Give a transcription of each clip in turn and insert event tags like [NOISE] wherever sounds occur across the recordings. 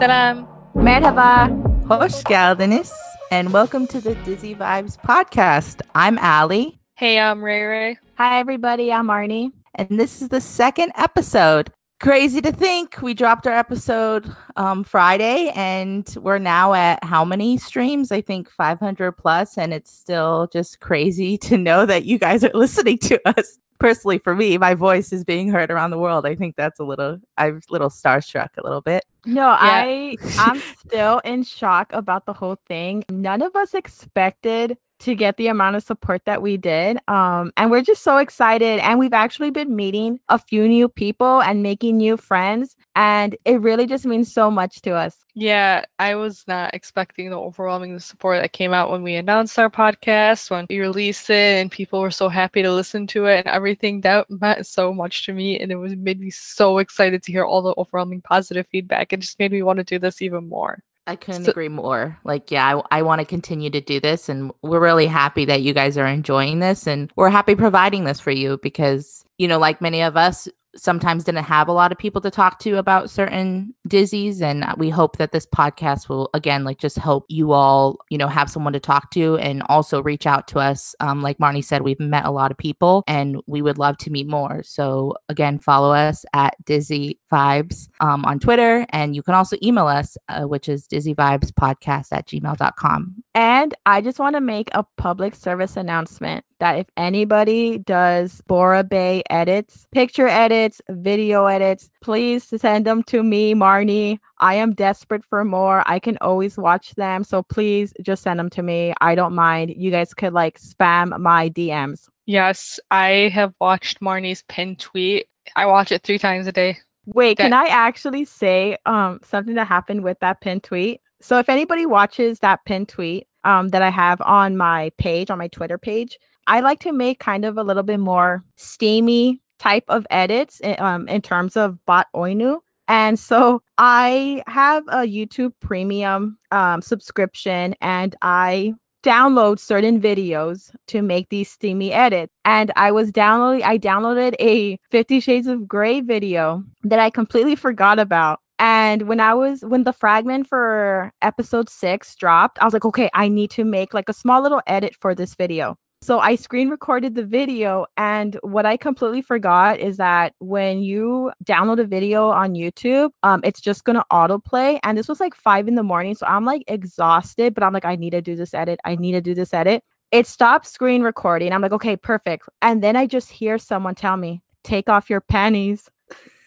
Salam. Merhaba. Hoş geldiniz, and welcome to the Dizzy Vibes podcast. I'm Allie, Hey, I'm Ray Ray. Hi, everybody. I'm Arnie. and this is the second episode. Crazy to think we dropped our episode um, Friday, and we're now at how many streams? I think 500 plus, and it's still just crazy [LAUGHS] to know that you guys are listening to [LAUGHS] us. Personally, for me, my voice is being heard around the world. I think that's a little, I'm a little starstruck a little bit. No, I I'm still in shock about the whole thing. None of us expected to get the amount of support that we did. Um, and we're just so excited. And we've actually been meeting a few new people and making new friends. And it really just means so much to us. Yeah, I was not expecting the overwhelming support that came out when we announced our podcast, when we released it, and people were so happy to listen to it and everything. That meant so much to me, and it was made me so excited to hear all the overwhelming positive feedback. It just made me want to do this even more. I couldn't So- agree more. Like, yeah, I, I want to continue to do this. And we're really happy that you guys are enjoying this. And we're happy providing this for you because, you know, like many of us, sometimes didn't have a lot of people to talk to about certain dizzies and we hope that this podcast will again like just help you all you know have someone to talk to and also reach out to us. Um, like marnie said we've met a lot of people and we would love to meet more. So again follow us at dizzy vibes um, on twitter and you can also email us uh, which is dizzyvibespodcast at gmail.com And I just want to make a public service announcement that if anybody does Bora Bey edits, picture edits, video edits, please send them to me, Marnie. I am desperate for more. I can always watch them. So please just send them to me. I don't mind. You guys could like spam my DMs. Yes, I have watched Marnie's pin tweet. I watch it three times a day. Wait, can I actually say um something that happened with that pin tweet? So if anybody watches that pin tweet um that I have on my page, on my Twitter page, I like to make kind of a little bit more steamy type of edits i- um in terms of bot oinu. And so I have a YouTube premium um subscription and I download certain videos to make these steamy edits. And I was downloading, I downloaded a 50 Shades of Grey video that I completely forgot about. And when I was, when the fragment for episode six dropped, I was like, okay, I need to make like a small little edit for this video. So I screen recorded the video. And what I completely forgot is that when you download a video on YouTube, um, it's just going to autoplay. And this was like five in the morning. So I'm like exhausted, but I'm like, I need to do this edit. I need to do this edit. It stopped screen recording. I'm like, okay, perfect. And then I just hear someone tell me, take off your panties.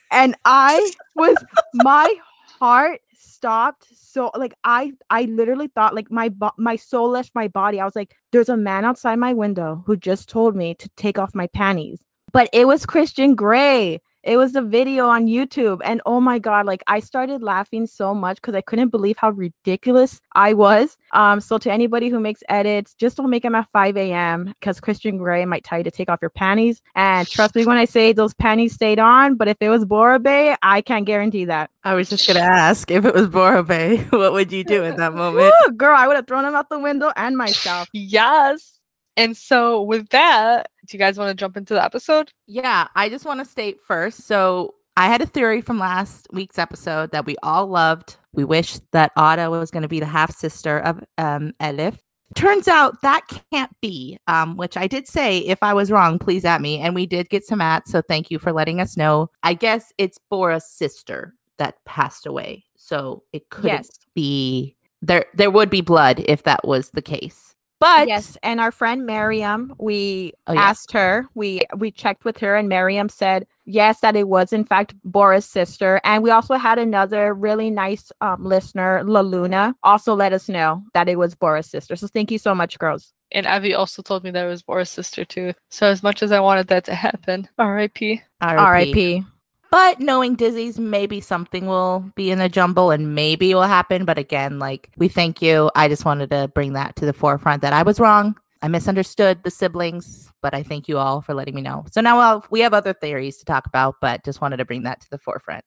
And I was, my heart stopped so like i i literally thought like my bo- my soul left my body. I was like there's a man outside my window who just told me to take off my panties. But it was Christian Grey it was a video on youtube and oh my god like i started laughing so much because i couldn't believe how ridiculous i was um so to anybody who makes edits just don't make them at 5 a.m because Christian Grey might tell you to take off your panties and trust me when i say those panties stayed on but if it was Bora Bey i can't guarantee that i was just gonna ask if it was Bora Bey [LAUGHS] what would you do in that [LAUGHS] moment Woo, girl, I would have thrown him out the window and myself. [LAUGHS] Yes. And so, with that, do you guys want to jump into the episode? Yeah, I just want to state first. So I had a theory from last week's episode that we all loved. We wish that Ada was going to be the half sister of um, Elif. Turns out that can't be, um, which I did say if I was wrong, please at me. And we did get some at, so thank you for letting us know. I guess it's Bora's sister that passed away. So it couldn't Yes. be there there would be blood if that was the case. But yes, and our friend Miriam, we Oh, yes. asked her, we we checked with her, and Miriam said yes that it was in fact Bora's sister. And we also had another really nice um, listener, La Luna, also let us know that it was Bora's sister. So thank you so much, girls. And Evie also told me that it was Bora's sister too. So as much as I wanted that to happen, R.I.P. R.I.P. But knowing Dizzy's, maybe something will be in a jumble and maybe will happen. But again, like we thank you. I just wanted to bring that to the forefront that I was wrong. I misunderstood the siblings, but I thank you all for letting me know. So now I'll, we have other theories to talk about, but just wanted to bring that to the forefront.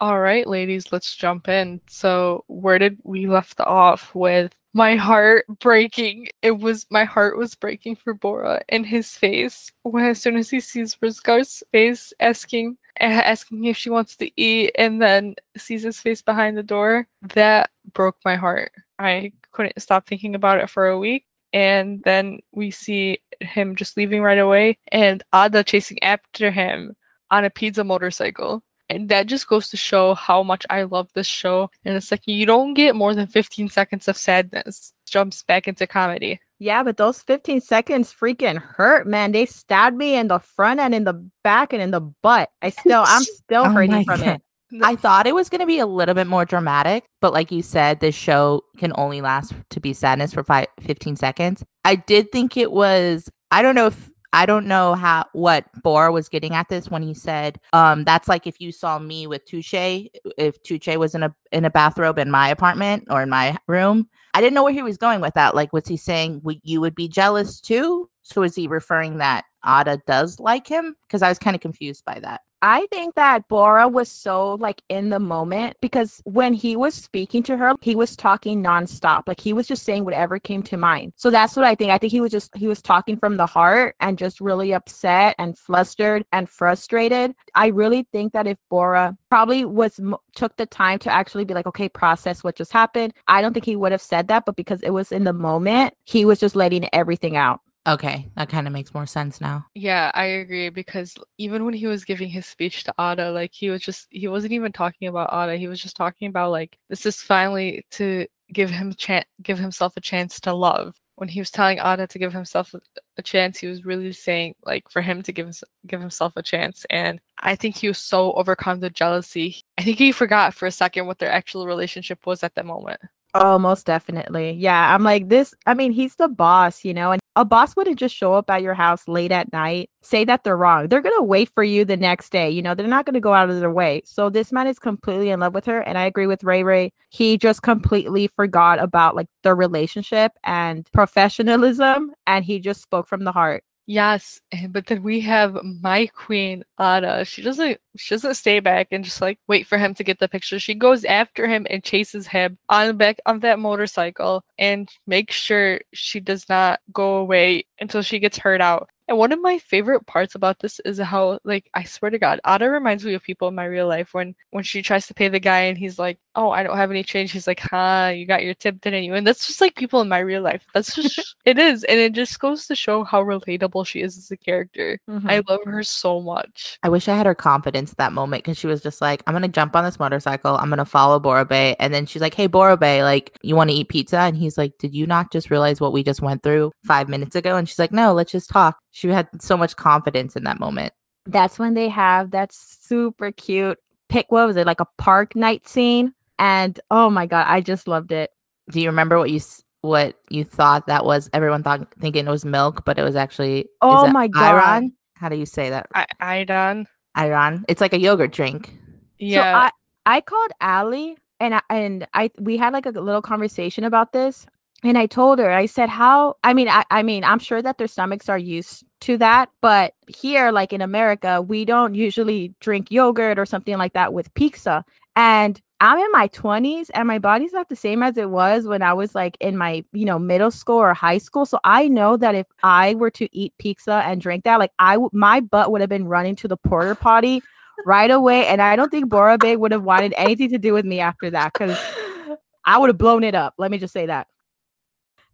All right, ladies, let's jump in. So, where did we left off with my heart breaking? It was my heart was breaking for Bora and his face when as soon as he sees Ruzgar's face asking asking if she wants to eat and then sees his face behind the door. That broke my heart. I couldn't stop thinking about it for a week. And then we see him just leaving right away and Ada chasing after him on a pizza motorcycle. And that just goes to show how much I love this show. And it's like you don't get more than 15 seconds of sadness. Jumps back into comedy. Yeah, but those 15 seconds freaking hurt, man. They stabbed me in the front and in the back and in the butt. I still, I'm [LAUGHS] still Oh hurting from God. it. I thought it was going to be a little bit more dramatic, but like you said, this show can only last to be sadness for five, 15 seconds. I did think it was, I don't know if, I don't know how, what Bora was getting at this when he said, um, that's like if you saw me with Touche, if Touche was in a, in a bathrobe in my apartment or in my room. I didn't know where he was going with that. Like, was he saying would you would be jealous too? So is he referring that Ada does like him? Because I was kind of confused by that. I think that Bora was so like in the moment because when he was speaking to her, he was talking nonstop. Like he was just saying whatever came to mind. So that's what I think. I think he was just he was talking from the heart and just really upset and flustered and frustrated. I really think that if Bora probably was took the time to actually be like, okay, process what just happened. I don't think he would have said that, but because it was in the moment, he was just letting everything out. Okay, that kind of makes more sense now. Yeah, I agree because even when he was giving his speech to Ada, like he was just he wasn't even talking about Ada. He was just talking about like this is finally to give him chance give himself a chance to love. When he was telling Ada to give himself a, a chance, he was really saying like for him to give his, give himself a chance. And I think he was so overcome with jealousy. I think he forgot for a second what their actual relationship was at that moment. Oh, most definitely. Yeah. I'm like, this, I mean, he's the boss, you know, and a boss wouldn't just show up at your house late at night, say that they're wrong. They're going to wait for you the next day. You know, they're not going to go out of their way. So this man is completely in love with her. And I agree with Ray Ray. He just completely forgot about like the relationship and professionalism. And he just spoke from the heart. Yes, but then we have my queen Ada. She doesn't she doesn't stay back and just like wait for him to get the picture. She goes after him and chases him on back of that motorcycle and makes sure she does not go away until she gets hurt out. And one of my favorite parts about this is how like I swear to God, Ada reminds me of people in my real life when when she tries to pay the guy and he's like, "Oh, I don't have any change." He's like, "Huh, you got your tip, didn't you?" And that's just like people in my real life. That's just [LAUGHS] it is, and it just goes to show how relatable she is as a character. I mm-hmm. love her so much. I wish I had her confidence at that moment because she was just like, I'm gonna jump on this motorcycle, I'm gonna follow Bora Bey. And then she's like, Hey Bora Bey, like, you wanna eat pizza? And he's like, Did you not just realize what we just went through five minutes ago? And she's like, No, let's just talk. She had so much confidence in that moment. That's when they have that super cute pick. What was it? Like a park night scene. And oh my God, I just loved it. Do you remember what you what you thought that was? Everyone thought thinking it was milk, but it was actually Oh my God. Iron? How do you say that? I Idan. Iron. It's like a yogurt drink. Yeah. So I, I called Allie and I, and I we had like a little conversation about this. And I told her, I said, how I mean, I, I mean, I'm sure that their stomachs are used to that, but here, like in America, we don't usually drink yogurt or something like that with pizza. And I'm in my 20s and my body's not the same as it was when I was like in my, you know, middle school or high school. So I know that if I were to eat pizza and drink that, like I w- my butt would have been running to the porter potty right away. And I don't think Bora Bey would have wanted anything to do with me after that because [LAUGHS] I would have blown it up. Let me just say that.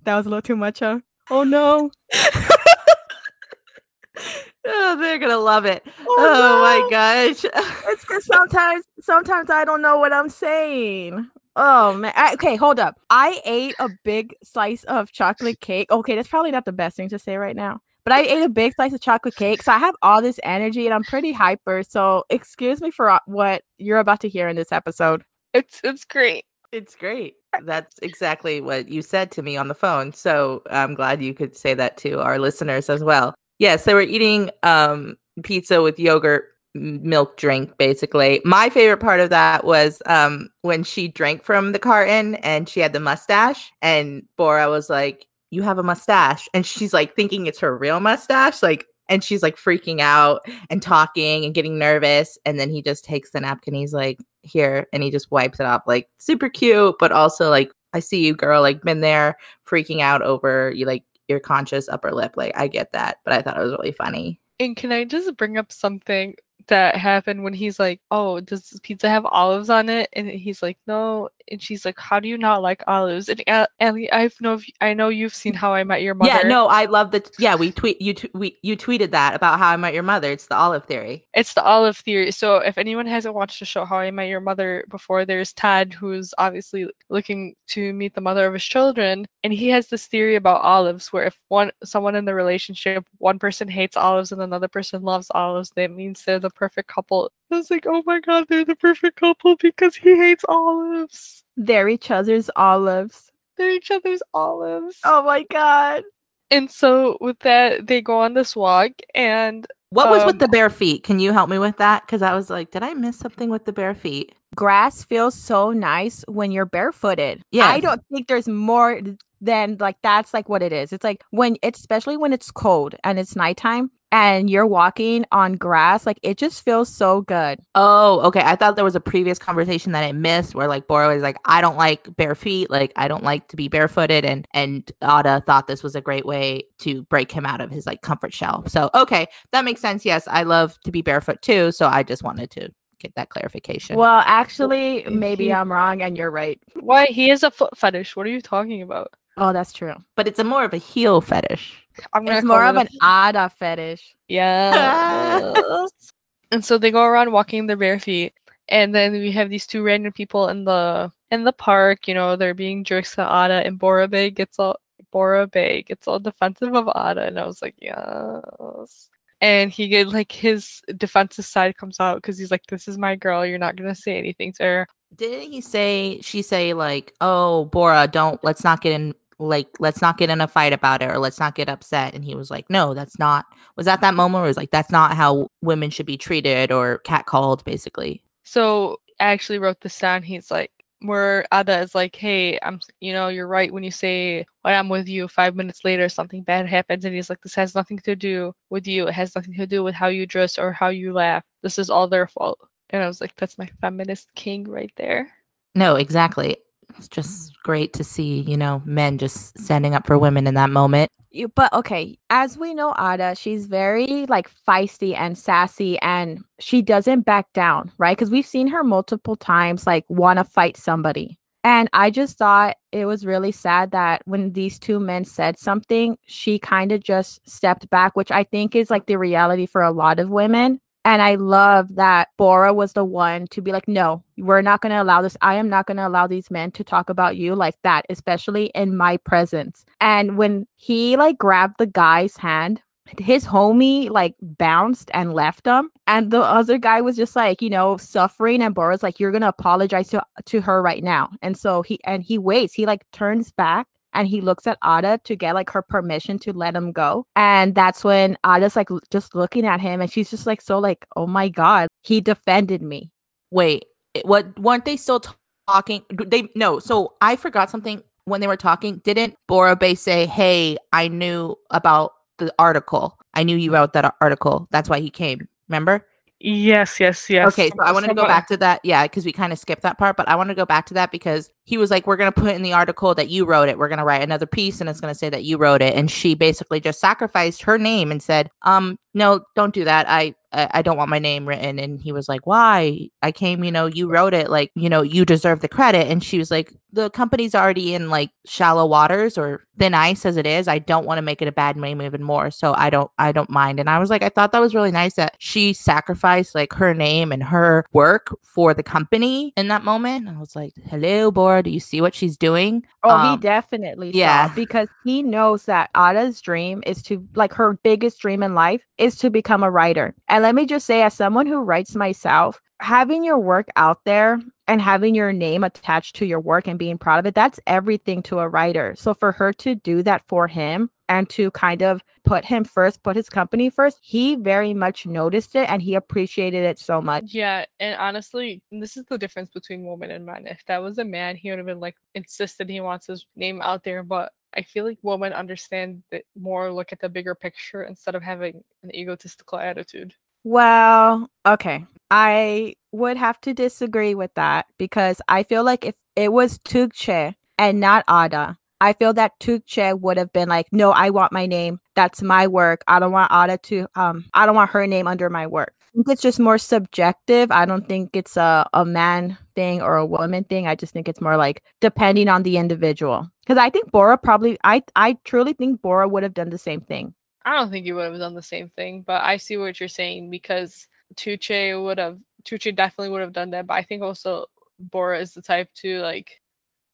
That was a little too much, huh? Oh no. [LAUGHS] Oh, they're gonna love it. Oh, Oh, my gosh. It's because [LAUGHS] sometimes sometimes I don't know what I'm saying. Oh man. I- okay, hold up. I ate a big slice of chocolate cake. Okay, that's probably not the best thing to say right now. But I ate a big slice of chocolate cake. So I have all this energy and I'm pretty hyper. So excuse me for uh, what you're about to hear in this episode. it's it's great. It's great. That's exactly what you said to me on the phone. So I'm glad you could say that to our listeners as well. Yes, they were eating um, pizza with yogurt milk drink, basically. My favorite part of that was um, when she drank from the carton and she had the mustache, and Bora was like, You have a mustache. And she's like thinking it's her real mustache. Like, and she's like freaking out and talking and getting nervous. And then he just takes the napkin. He's like, here. And he just wipes it off. Like, super cute, but also like, I see you, girl. Like, been there freaking out over you, like, your conscious upper lip. Like, I get that. But I thought it was really funny. And can I just bring up something that happened when he's like, "Oh, does this pizza have olives on it?" And he's like, "No." And she's like, "How do you not like olives?" And uh, Ellie, I know I know you've seen How I Met Your Mother. Yeah, no, I love the yeah. We tweet you t- we you tweeted that about How I Met Your Mother. It's the olive theory. It's the olive theory. So if anyone hasn't watched the show How I Met Your Mother before, there's Ted who's obviously looking to meet the mother of his children, and he has this theory about olives where if one someone in the relationship, one person hates olives and another person loves olives, that means they're the perfect couple. I was like, oh my god, they're the perfect couple because he hates olives. They're each other's olives. They're each other's olives. Oh my god. And so with that, they go on this walk and What was Um, with the bare feet? Can you help me with that? Because I was like, did I miss something with the bare feet? Grass feels so nice when you're barefooted. Yeah. I don't think there's more than like that's like what it is. It's like when it's especially when it's cold and it's nighttime and you're walking on grass, like it just feels so good. Oh, okay. I thought there was a previous conversation that I missed where like Bora was like, I don't like bare feet, like I don't like to be barefooted, and and Ada thought this was a great way to break him out of his like comfort shell. So okay, that makes sense. Yes, I love to be barefoot too. So I just wanted to get that clarification. Well, actually, he- maybe I'm wrong and you're right. why he is a foot fetish. What are you talking about? Oh, that's true. but it's a more of a heel fetish. I'm It's more it of a an Ada fetish. Yeah. [LAUGHS] and so they go around walking their bare feet, and then we have these two random people in the in the park. You know, they're being jerks to Ada, and Bora Borabe gets all Bora Borabe gets all defensive of Ada, and I was like, yes. And he get like his defensive side comes out because he's like, "This is my girl. You're not gonna say anything to her." Didn't he say she say like, "Oh, Bora, don't let's not get in like let's not get in a fight about it or let's not get upset." And he was like, "No, that's not." Was that that moment where he was like, "That's not how women should be treated or catcalled," basically? So I actually wrote this down. He's like, where Ada is like, hey, I'm, you know, you're right when you say when I'm with you. Five minutes later, something bad happens, and he's like, this has nothing to do with you. It has nothing to do with how you dress or how you laugh. This is all their fault. And I was like, that's my feminist king right there. No, exactly. It's just great to see, you know, men just standing up for women in that moment. You, but okay, as we know, Ada, she's very like feisty and sassy, and she doesn't back down, right? Because we've seen her multiple times, like want to fight somebody. And I just thought it was really sad that when these two men said something, she kind of just stepped back, which I think is like the reality for a lot of women. And I love that Bora was the one to be like, no, we're not going to allow this. I am not going to allow these men to talk about you like that, especially in my presence. And when he like grabbed the guy's hand, his homie like bounced and left him. And the other guy was just like, you know, suffering. And Bora's like, you're going to apologize to, to her right now. And so he, and he waits, he like turns back and he looks at Ada to get like her permission to let him go. And that's when Ada's like l- just looking at him and she's just like so like, "Oh my god, he defended me." Wait, what weren't they still t- talking? They no. So I forgot something when they were talking. Didn't Bora Bey say, "Hey, I knew about the article. I knew you mm. wrote that article. That's why he came." Remember? Yes, yes, yes. Okay, so I want to go back to that. Yeah, because we kind of skipped that part, but I want to go back to that because he was like, "We're gonna put in the article that you wrote it. We're gonna write another piece, and it's gonna say that you wrote it." And she basically just sacrificed her name and said, "Um, no, don't do that. I, I, don't want my name written." And he was like, "Why? I came. You know, you wrote it. Like, you know, you deserve the credit." And she was like, "The company's already in like shallow waters or thin ice as it is. I don't want to make it a bad name even more. So I don't, I don't mind." And I was like, I thought that was really nice that she sacrificed like her name and her work for the company in that moment. I was like, "Hello, Bora. Do you see what she's doing?" Oh, he Um, definitely yeah. because he knows that Ada's dream is to like her biggest dream in life is to become a writer. And let me just say, as someone who writes myself, having your work out there and having your name attached to your work and being proud of it, that's everything to a writer. So for her to do that for him and to kind of put him first, put his company first, he very much noticed it and he appreciated it so much. Yeah, and honestly, this is the difference between women and men. If that was a man, he would have been like insisted he wants his name out there. But I feel like women understand that more, look at the bigger picture instead of having an egotistical attitude. Well, okay. I would have to disagree with that because I feel like if it was Tukche and not Ada, I feel that Tukche would have been like, no, I want my name. That's my work. I don't want Ada to um I don't want her name under my work. Think it's just more subjective. I don't think it's a, a man thing or a woman thing. I just think it's more like depending on the individual. Because I think Bora probably, I I truly think Bora would have done the same thing. I don't think he would have done the same thing, but I see what you're saying because Tuche would have Tuche definitely would have done that, but I think also Bora is the type to like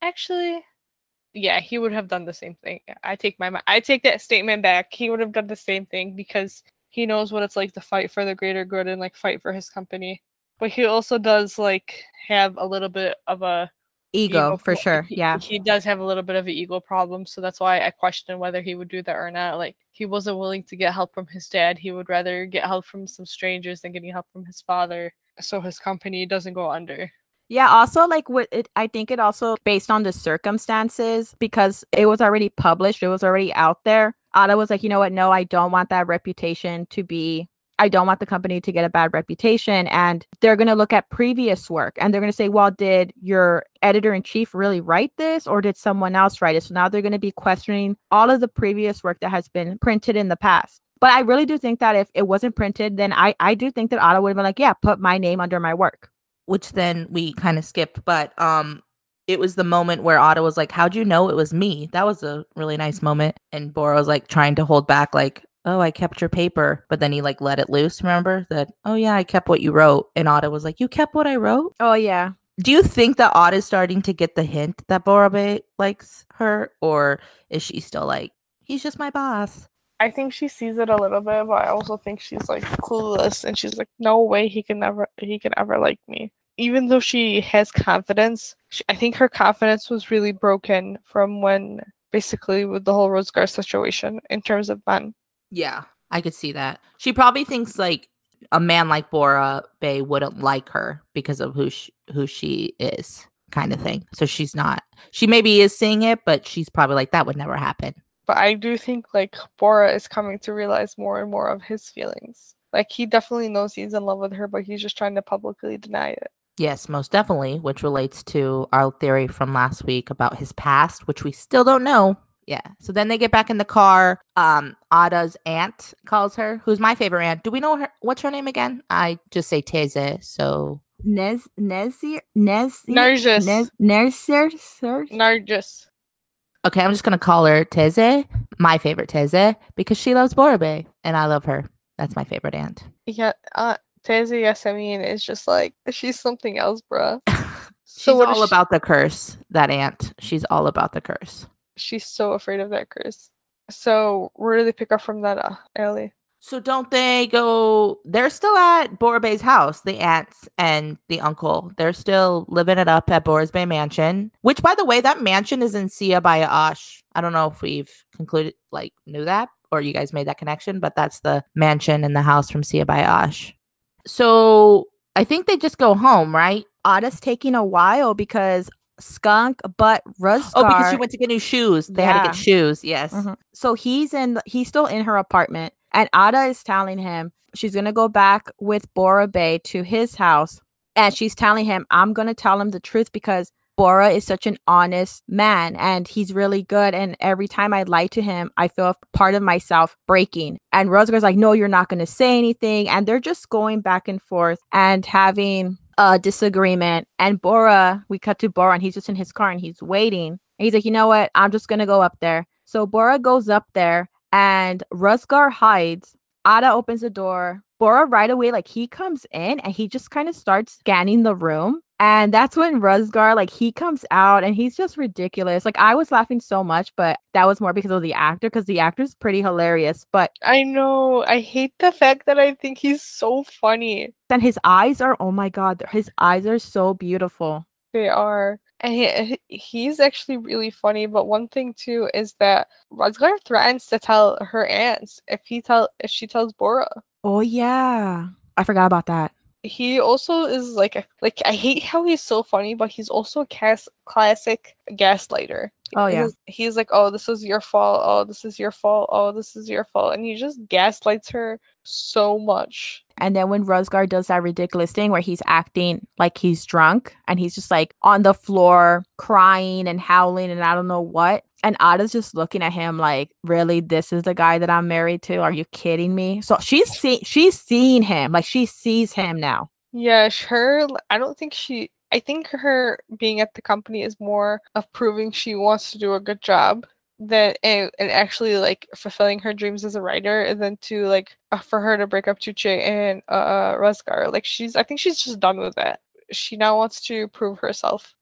actually yeah, he would have done the same thing. I take my I take that statement back. He would have done the same thing because he knows what it's like to fight for the greater good and like fight for his company. But he also does like have a little bit of a Ego, ego for sure. he- Yeah. he does have a little bit of an ego problem, so that's why I question whether he would do that or not. Like he wasn't willing to get help from his dad. He would rather get help from some strangers than getting help from his father, so his company doesn't go under. Yeah, also like what it I think it also based on the circumstances because it was already published, it was already out there. Ada was like, you know what, no, I don't want that reputation to be I don't want the company to get a bad reputation. And they're gonna look at previous work and they're gonna say, Well, did your editor in chief really write this or did someone else write it? So now they're gonna be questioning all of the previous work that has been printed in the past. But I really do think that if it wasn't printed, then I, I do think that Ada would have been like, Yeah, put my name under my work. which then we kind of skipped but um it was the moment where Otto was like how'd you know it was me? That was a really nice moment. And Bora was like trying to hold back like oh I kept your paper. But then he like let it loose remember? That oh yeah I kept what you wrote. And Otto was like you kept what I wrote? Oh yeah. do you think that Otto's starting to get the hint that Bora Bey likes her? Or is she still like he's just my boss. I think she sees it a little bit, but I also think she's like clueless and she's like, no way he can never he can ever like me. Even though she has confidence, she, I think her confidence was really broken from when basically with the whole Ruzgar situation in terms of men. Yeah, I could see that. She probably thinks like a man like Bora Bey wouldn't like her because of who she, who she is, kind of thing. So she's not. She maybe is seeing it, but she's probably like that would never happen. But I do think like Bora is coming to realize more and more of his feelings. Like he definitely knows he's in love with her, but he's just trying to publicly deny it. Yes, most definitely, which relates to our theory from last week about his past, which we still don't know. Yeah. So then they get back in the car. Um, Ada's aunt calls her, who's my favorite aunt. Do we know her? What's her name again? I just say Teyze. So Nez Nezir Nezir Nargis. Nez Nezir Sir Nargis. Okay, I'm just gonna call her Teyze, my favorite Teze, because she loves Bora Bey and I love her. That's my favorite aunt. Yeah, uh Teyze Yasemin is just like she's something else, bruh. [LAUGHS] She's So is all she- about the curse. That aunt. She's all about the curse. She's so afraid of that curse. So where do they pick up from that, uh, Ellie? So don't they go? They're still at Bora Bey's house, the aunts and the uncle. They're still living it up at Boris Bay Mansion. Which, by the way, that mansion is in Siyah Beyaz Aşk. I don't know if we've concluded, like, knew that or you guys made that connection, but that's the mansion and the house from Siyah Beyaz Aşk. So I think they just go home, right? Ada's taking a while because Skunk but Ruzgar Oh, because she went to get new shoes. They had to get shoes. Yes. Mhm. so he's in he's still in her apartment and Ada is telling him she's gonna go back with Bora Bey to his house and she's telling him I'm gonna tell him the truth because Bora is such an honest man and he's really good and every time I lie to him I feel part of myself breaking and Ruzgar's like no you're not gonna say anything and they're just going back and forth and having a disagreement and Bora we cut to Bora and he's just in his car and he's waiting and he's like you know what I'm just gonna go up there so Bora goes up there and Ruzgar hides. Ada opens the door. Bora right away, like he comes in and he just kind of starts scanning the room. And that's when Ruzgar, like he comes out and he's just ridiculous. Like I was laughing so much, but that was more because of the actor, because the actor's pretty hilarious. But I know. I hate the fact that I think he's so funny. And his eyes are, oh my god, his eyes are so beautiful. They are. And he, he's actually really funny. But one thing too is that Ruzgar threatens to tell her aunts if he tell if she tells Bora. Oh yeah. I forgot about that. He also is like a, like I hate how he's so funny, but he's also a cas- classic gaslighter. Oh, yeah. He's, he's like, oh, this is your fault. Oh, this is your fault. Oh, this is your fault, and he just gaslights her so much. And then when Ruzgar does that ridiculous thing where he's acting like he's drunk and he's just like on the floor crying and howling and I don't know what. And Ada's just looking at him like, really, this is the guy that I'm married to? Are you kidding me? So she's see she's seeing him, like she sees him now. Yeah, her. I don't think she. I think her being at the company is more of proving she wants to do a good job than and, and actually like fulfilling her dreams as a writer than to like uh, for her to break up Tuche and uh Ruzgar. Like she's I think she's just done with that. She now wants to prove herself.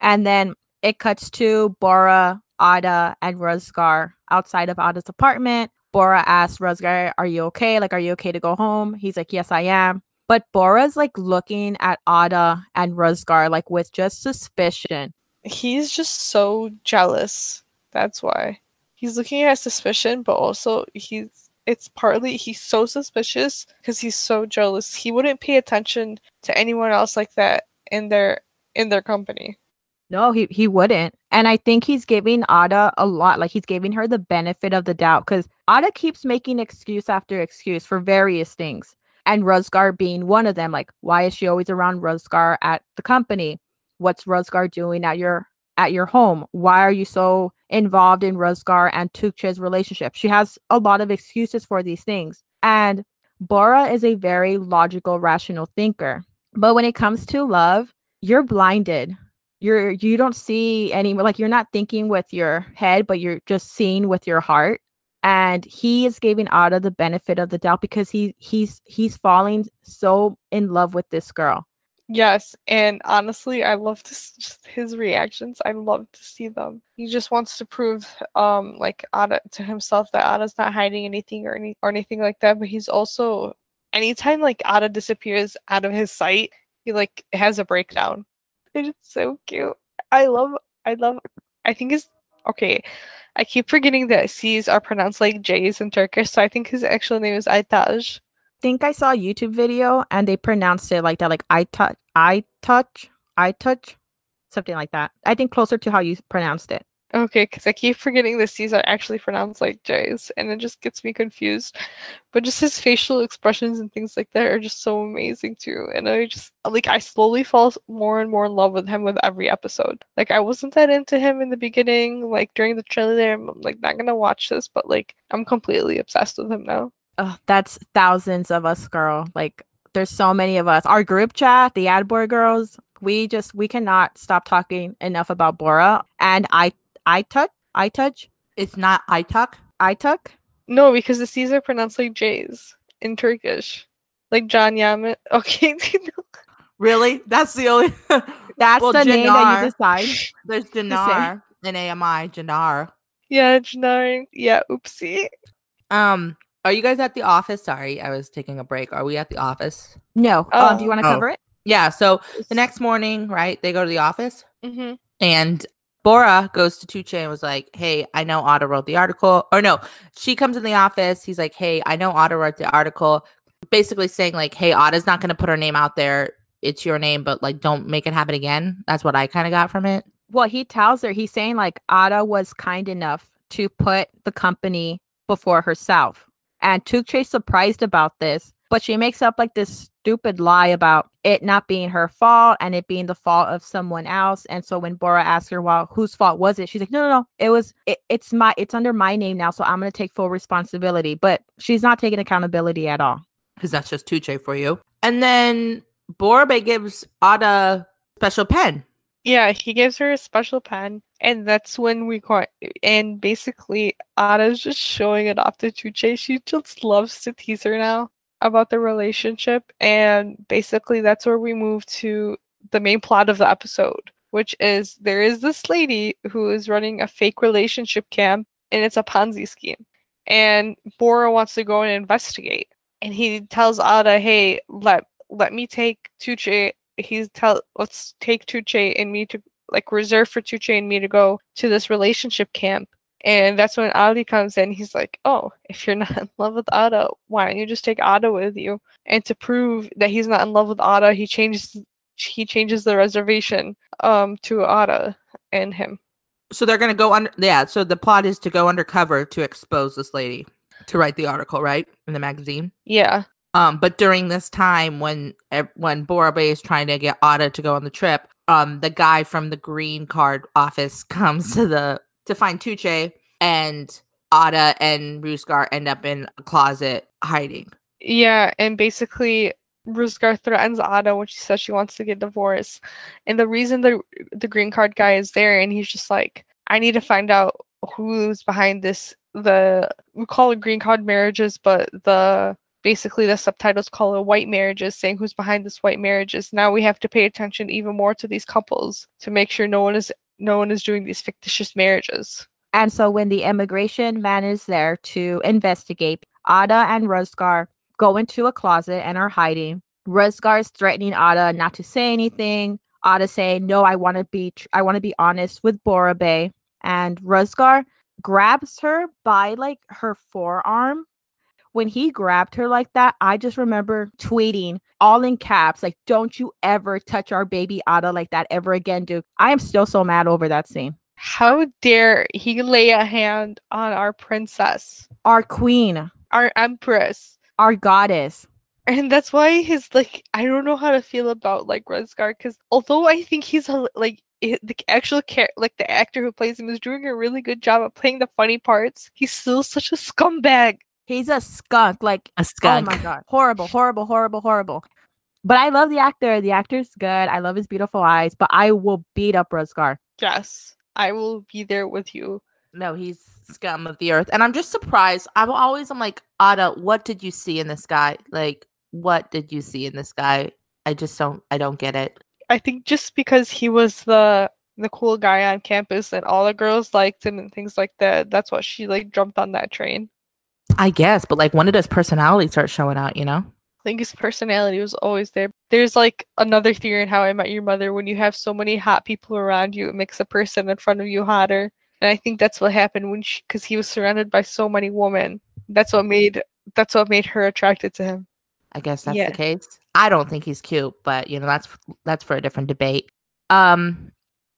And then it cuts to Bora, Ada, and Ruzgar outside of Ada's apartment. Bora asks Ruzgar, Are you okay? Like, are you okay to go home? He's like, Yes, I am. But Bora's like looking at Ada and Ruzgar like with just suspicion. He's just so jealous. That's why. He's looking at suspicion, but also he's it's partly he's so suspicious because he's so jealous. He wouldn't pay attention to anyone else like that in their in their company. No, he he wouldn't. And I think he's giving Ada a lot. Like he's giving her the benefit of the doubt because Ada keeps making excuse after excuse for various things and Ruzgar being one of them. Like, why is she always around Ruzgar at the company? What's Ruzgar doing at your at your home? Why are you so involved in Ruzgar and Tuche's relationship? She has a lot of excuses for these things. And Bora is a very logical, rational thinker. But when it comes to love, you're blinded. You're you don't see any like you're not thinking with your head, but you're just seeing with your heart and he is giving Ada the benefit of the doubt because he he's he's falling so in love with this girl. Yes, and honestly, I love to his reactions. I love to see them. He just wants to prove, um, like Ada to himself that Ada's not hiding anything or any or anything like that. But he's also, anytime like Ada disappears out of his sight, he like has a breakdown. [LAUGHS] It's so cute. I love. I love. I think his okay. I keep forgetting that C's are pronounced like J's in Turkish, so I think his actual name is Aytaj. I think I saw a YouTube video and they pronounced it like that, like I touch, I touch, I touch, something like that. I think closer to how you pronounced it. Okay, because I keep forgetting the C's are actually pronounced like J's, and it just gets me confused. But just his facial expressions and things like that are just so amazing too. And I just like I slowly fall more and more in love with him with every episode. Like I wasn't that into him in the beginning, like during the trailer. I'm like not gonna watch this, but like I'm completely obsessed with him now. Oh, that's thousands of us, girl. Like there's so many of us. Our group chat, the Adboy girls, we just we cannot stop talking enough about Bora. And I I touch I touch. It's not I tuck. I tuck. No, because the C's are pronounced like J's in Turkish, like John Yamet. [LAUGHS] Okay, really? That's the only. [LAUGHS] That's well, the Janar, name that you decide. [LAUGHS] There's Janar and AMI Janar. Yeah, Janar. Yeah, oopsie. Um, are you guys at the office? Sorry, I was taking a break. Are we at the office? No. Oh. Um, do you want to oh. cover it? Yeah. So the next morning, right? They go to the office, mm-hmm. and Bora goes to Tuche and was like, Hey, I know Ada wrote the article. Or no, she comes in the office. He's like, Hey, I know Ada wrote the article. Basically saying, like, hey, Ada's not gonna put her name out there. It's your name, but like don't make it happen again. That's what I kind of got from it. Well, he tells her, he's saying like Ada was kind enough to put the company before herself. And Tuche's surprised about this, but she makes up like this stupid lie about it not being her fault and it being the fault of someone else. And so when Bora asks her, well, whose fault was it? She's like, no, no, no. It was, it, it's my, it's under my name now. So I'm going to take full responsibility. But she's not taking accountability at all. Because that's just Tuche for you. And then Bora gives Ada special pen. Yeah, he gives her a special pen. And that's when we caught, and basically Ada's just showing it off to Tuche. She just loves to tease her now about the relationship and basically that's where we move to the main plot of the episode which is there is this lady who is running a fake relationship camp and it's a ponzi scheme and bora wants to go and investigate and he tells ada hey let let me take tuche he's tell let's take tuche and me to like reserve for tuche and me to go to this relationship camp and that's when Ali comes in. He's like, Oh, if you're not [LAUGHS] in love with Ada, why don't you just take Ada with you? And to prove that he's not in love with Ada, he changes he changes the reservation um to Ada and him. So they're gonna go under yeah, so the plot is to go undercover to expose this lady to write the article, right? In the magazine. Yeah. Um, but during this time when when Bora Bey is trying to get Ada to go on the trip, um, the guy from the green card office [LAUGHS] comes to the to find Tuche and Ada and Ruzgar end up in a closet hiding. Yeah, and basically Ruzgar threatens Ada when she says she wants to get divorced. And the reason the the green card guy is there and he's just like, I need to find out who's behind this the we call it green card marriages, but the basically the subtitles call it white marriages, saying who's behind this white marriages. Now we have to pay attention even more to these couples to make sure no one is no one is doing these fictitious marriages. And so when the immigration man is there to investigate, Ada and Ruzgar go into a closet and are hiding. Ruzgar is threatening Ada not to say anything. Ada saying, "No, I want to be tr- I want to be honest with Bora Bey." And Ruzgar grabs her by like her forearm. When he grabbed her like that, I just remember tweeting all in caps, like, "Don't you ever touch our baby Ada like that ever again, dude." I am still so mad over that scene. How dare he lay a hand on our princess, Our queen, our empress? our goddess. And that's why his like I don't know how to feel about like Ruzgar because although I think he's a, like the actual char- like the actor who plays him is doing a really good job of playing the funny parts, he's still such a scumbag. He's a skunk, like A skunk. Oh my god. Horrible, horrible, horrible, horrible. But I love the actor. The actor's good. I love his beautiful eyes, but I will beat up Ruzgar. Yes, I will be there with you. No, he's scum of the earth. And I'm just surprised. I'm always I'm like, Ada, what did you see in this guy? Like, what did you see in this guy? I just don't I don't get it. I think just because he was the the cool guy on campus and all the girls liked him and things like that, that's what she like jumped on that train. I guess, but like when did his personality start showing out, you know? I think his personality was always there. There's like another theory in How I Met Your Mother when you have so many hot people around you, it makes the person in front of you hotter. And I think that's what happened when she, because he was surrounded by so many women. That's what made that's what made her attracted to him. I guess that's Yeah. the case. I don't think he's cute, but you know, that's that's for a different debate. Um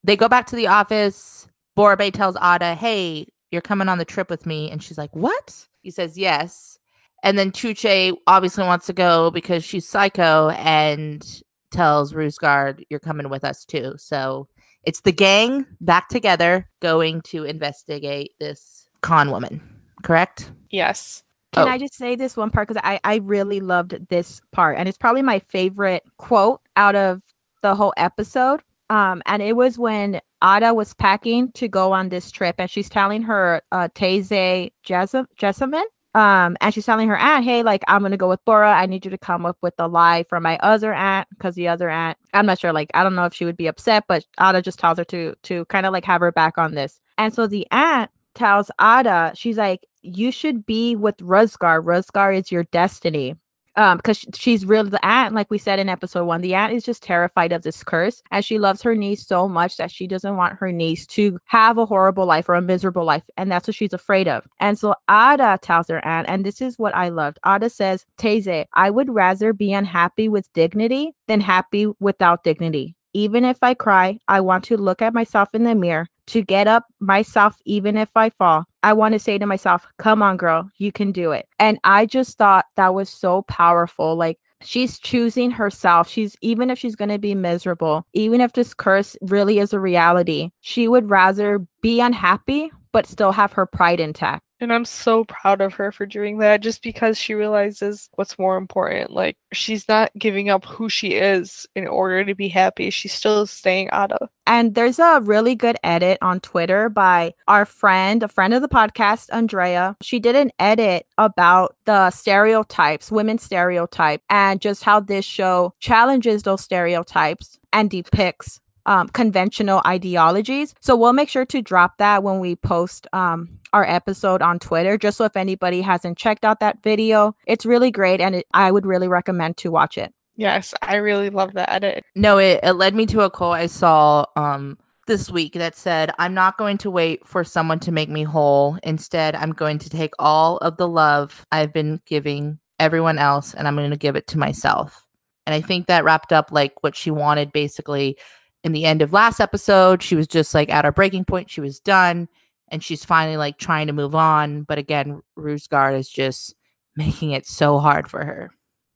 they go back to the office. Bora Bey tells Ada, "Hey, you're coming on the trip with me." And she's like, "What?" He says, "Yes." And then Chuche obviously wants to go because she's psycho and tells Rusgard, "You're coming with us too." So it's the gang back together going to investigate this con woman. Correct? Yes. Can Oh. I just say this one part because I, I really loved this part and it's probably my favorite quote out of the whole episode. Um, and it was when Ada was packing to go on this trip and she's telling her uh Teyze Yasemin, um, and she's telling her aunt, hey, like I'm gonna go with Bora. I need you to come up with a lie for my other aunt because the other aunt, I'm not sure, like I don't know if she would be upset, but Ada just tells her to to kind of like have her back on this. And so the aunt tells Ada, she's like, you should be with Ruzgar. Ruzgar is your destiny. Um, because she's real the aunt, like we said in episode one, the aunt is just terrified of this curse, and she loves her niece so much that she doesn't want her niece to have a horrible life or a miserable life, and that's what she's afraid of. And so Ada tells her aunt, and this is what I loved. Ada says, Teyze, I would rather be unhappy with dignity than happy without dignity. Even if I cry, I want to look at myself in the mirror, to get up myself, even if I fall. I want to say to myself, come on, girl, you can do it. And I just thought that was so powerful. Like, she's choosing herself. She's, even if she's going to be miserable, even if this curse really is a reality, she would rather be unhappy, but still have her pride intact. And I'm so proud of her for doing that just because she realizes what's more important. Like, she's not giving up who she is in order to be happy. She's still staying Ada. And there's a really good edit on Twitter by our friend, a friend of the podcast, Andrea. She did an edit about the stereotypes, women stereotype, and just how this show challenges those stereotypes and depicts um, conventional ideologies. So we'll make sure to drop that when we post um, our episode on Twitter, just so if anybody hasn't checked out that video, it's really great, and it, I would really recommend to watch it. Yes, I really love that edit. No, it, it led me to a quote I saw um this week that said, I'm not going to wait for someone to make me whole. Instead, I'm going to take all of the love I've been giving everyone else and I'm going to give it to myself. And I think that wrapped up like what she wanted basically in the end of last episode. She was just like at her breaking point. She was done and she's finally like trying to move on. But again, Rusgard is just making it so hard for her.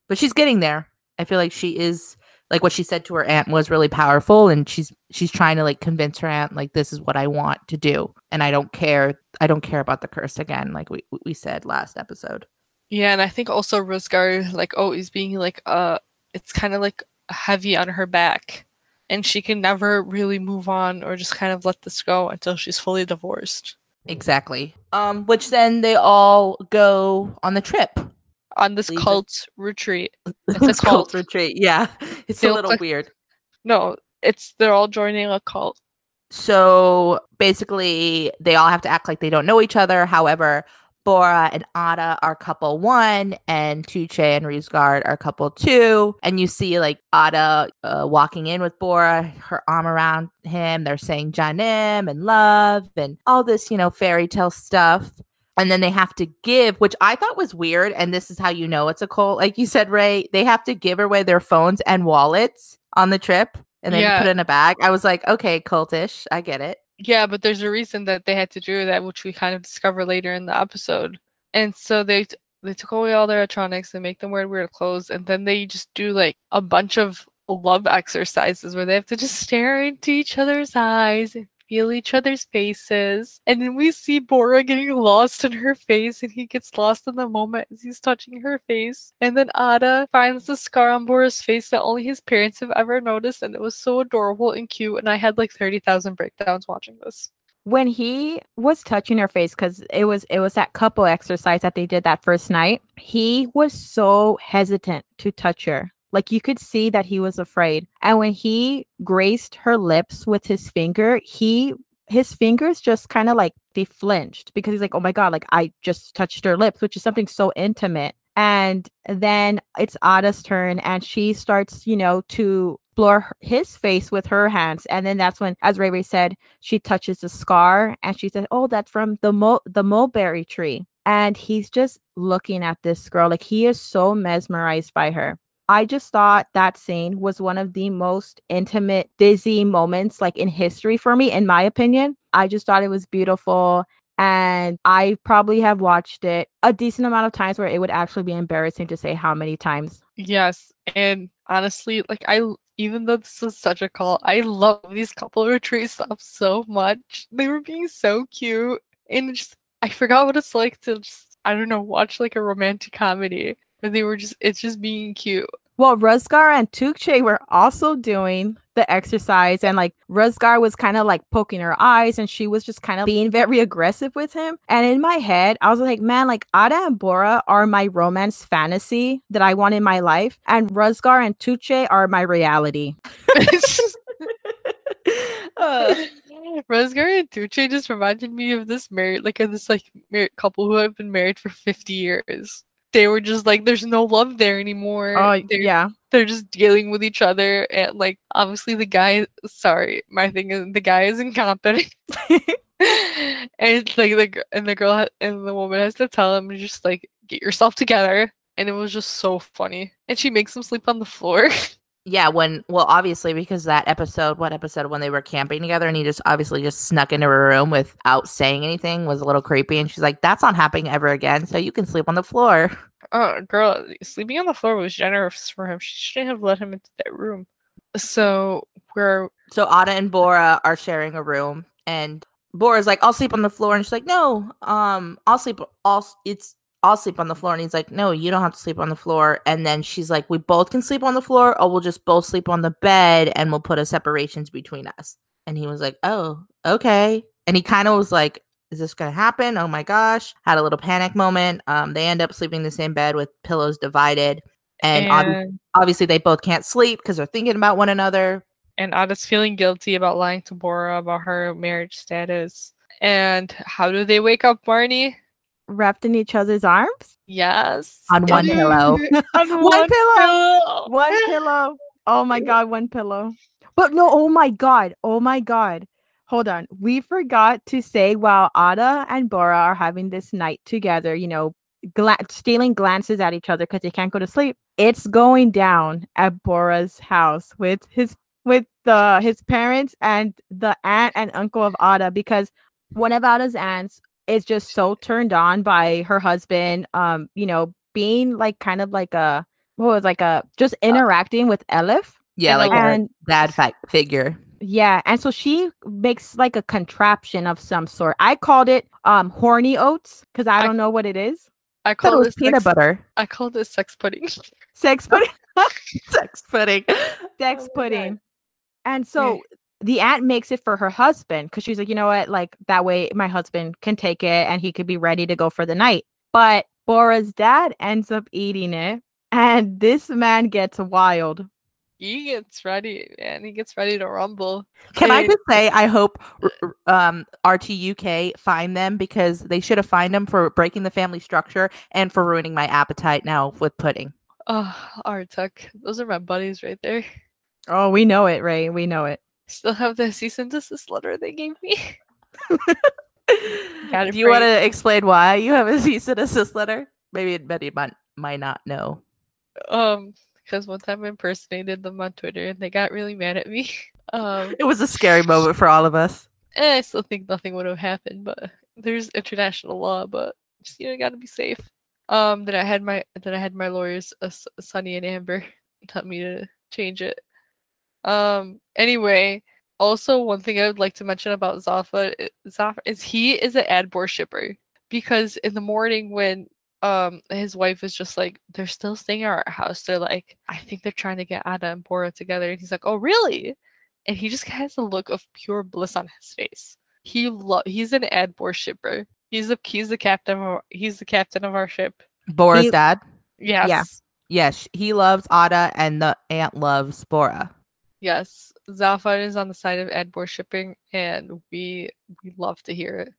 but she's getting there. I feel like she is like what she said to her aunt was really powerful and she's she's trying to like convince her aunt like this is what I want to do and I don't care I don't care about the curse again like we we said last episode. Yeah, and I think also Ruzgar like oh always being like uh it's kind of like heavy on her back and she can never really move on or just kind of let this go until she's fully divorced. Exactly. Um which then they all go on the trip on this Leave it- cult retreat. It's [LAUGHS] It's a cult. retreat. Yeah. [LAUGHS] It's They a little like- weird. No, it's they're all joining a cult. So basically, they all have to act like they don't know each other. However, Bora and Ada are couple one, and Tuche and Ruzgar are couple two. And you see like Ada uh, walking in with Bora, her arm around him. They're saying Janim and love and all this, you know, fairy tale stuff. And then they have to give, which I thought was weird. And this is how you know it's a cult. Like you said, Ray, they have to give away their phones and wallets on the trip and then Yeah. put it in a bag. I was like, okay, cultish. I get it. Yeah, but there's a reason that they had to do that, which we kind of discover later in the episode. And so they t- they took away all their electronics and make them wear weird clothes, and then they just do like a bunch of love exercises where they have to just stare into each other's eyes and feel each other's faces. And then we see Bora getting lost in her face, and he gets lost in the moment as he's touching her face. And then Ada finds the scar on Bora's face that only his parents have ever noticed, and it was so adorable and cute. And I had like 30,000 breakdowns watching this. when he was touching her face because it was it was that couple exercise that they did that first night he was so hesitant to touch her like you could see that he was afraid and when he graced her lips with his finger he his fingers just kind of like they flinched because he's like oh my god like i just touched her lips which is something so intimate and then it's Ada's turn and she starts you know to explore his face with her hands and then that's when as ray ray said she touches the scar and she said oh that's from the mul- the mulberry tree and he's just looking at this girl like he is so mesmerized by her i just thought that scene was one of the most intimate dizzy moments like in history for me in my opinion. I just thought it was beautiful and i probably have watched it a decent amount of times where it would actually be embarrassing to say how many times. Yes, and honestly, like I, even though this is such a call, I love these couple retreat stuff [LAUGHS] so much. They were being so cute, and just I forgot what it's like to just I don't know watch like a romantic comedy, but they were just it's just being cute. Well, Ruzgar and Tuche were also doing the exercise, and like Ruzgar was kind of like poking her eyes, and she was just kind of being very aggressive with him. And in my head, I was like, man, like Ada and Bora are my romance fantasy that I want in my life, and Ruzgar and Tuche are my reality. [LAUGHS] [LAUGHS] Uh, Ruzgar and Tuche just reminded me of this married like of this like married couple who have been married for fifty years. They were just like, there's no love there anymore. oh They're yeah, they're just dealing with each other and like obviously the guy sorry my thing is the guy is incompetent. [LAUGHS] And it's like the and the girl and the woman has to tell him just like get yourself together and it was just so funny. And she makes him sleep on the floor [LAUGHS] Yeah, when well, obviously because that episode, what episode when they were camping together, and he just obviously just snuck into her room without saying anything was a little creepy, and she's like, "That's not happening ever again." So you can sleep on the floor. oh girl sleeping on the floor was generous for him she shouldn't have let him into that room so we're So Ada and Bora are sharing a room, and Bora's like, "I'll sleep on the floor," and she's like, "No, um, I'll sleep. I'll it's I'll sleep on the floor." And he's like, "No, you don't have to sleep on the floor." And then she's like, "We both can sleep on the floor, or we'll just both sleep on the bed, and we'll put a separations between us." And he was like, "Oh, okay." And he kind of was like, "Is this gonna happen? Oh my gosh!" Had a little panic moment. Um, they end up sleeping in the same bed with pillows divided, and, and obviously they both can't sleep because they're thinking about one another. and Ada's feeling guilty about lying to Bora about her marriage status. And how do they wake up Marnie? Wrapped in each other's arms. Yes. On one pillow. [LAUGHS] [LAUGHS] on One pillow. pillow. One [LAUGHS] pillow. Oh my god, one pillow. But no, oh my god. Oh my god. Hold on. We forgot to say while Ada and Bora are having this night together, you know, gla- stealing glances at each other because they can't go to sleep. It's going down at Bora's house with his with the his parents and the aunt and uncle of Ada because one of Ada's aunts is just so turned on by her husband um you know being like kind of like a what was like a just interacting with Elif. Yeah, And like a- And dad fi- figure. yeah, and so she makes like a contraption of some sort. I called it um horny oats because I I- don't know what it is. I call it this peanut sex, butter. I call this sex pudding. Sex [LAUGHS] pudding. Sex pudding. [LAUGHS] Sex Oh pudding. And so the aunt makes it for her husband because she's like, you know what? Like that way my husband can take it and he could be ready to go for the night. But Bora's dad ends up eating it. And this man gets wild. he gets ready, man. He gets ready to rumble. Can I just say, I hope um, RTUK find them because they should have fined them for breaking the family structure and for ruining my appetite now with pudding. Oh, RTUK. Those are my buddies right there. Oh, we know it, Ray. We know it. Still have the cease and desist letter they gave me. [LAUGHS] Do you want to explain why you have a cease and desist letter? Maybe Betty might, might not know. Um, because one time I impersonated them on Twitter and they got really mad at me. [LAUGHS] Um, It was a scary moment for all of us. and I still think nothing would have happened, but there's international law, but just you know, gotta be safe. Um, that I had my that I had my lawyers, uh, Sunny and Amber, [LAUGHS] tell me to change it. Um, anyway, also one thing I would like to mention about Zafar, Zafar is he is an Adbor shipper because in the morning when um his wife is just like they're still staying at our house, they're like I think they're trying to get Ada and Bora together, and he's like, oh really? And he just has a look of pure bliss on his face. He lo- he's an Adbor shipper. He's the he's the captain of our, he's the captain of our ship. Bora's He- dad? Yes. Yes, he loves Ada and the aunt loves Bora. Yes, Zafar is on the side of Adbor shipping, and we we love to hear it.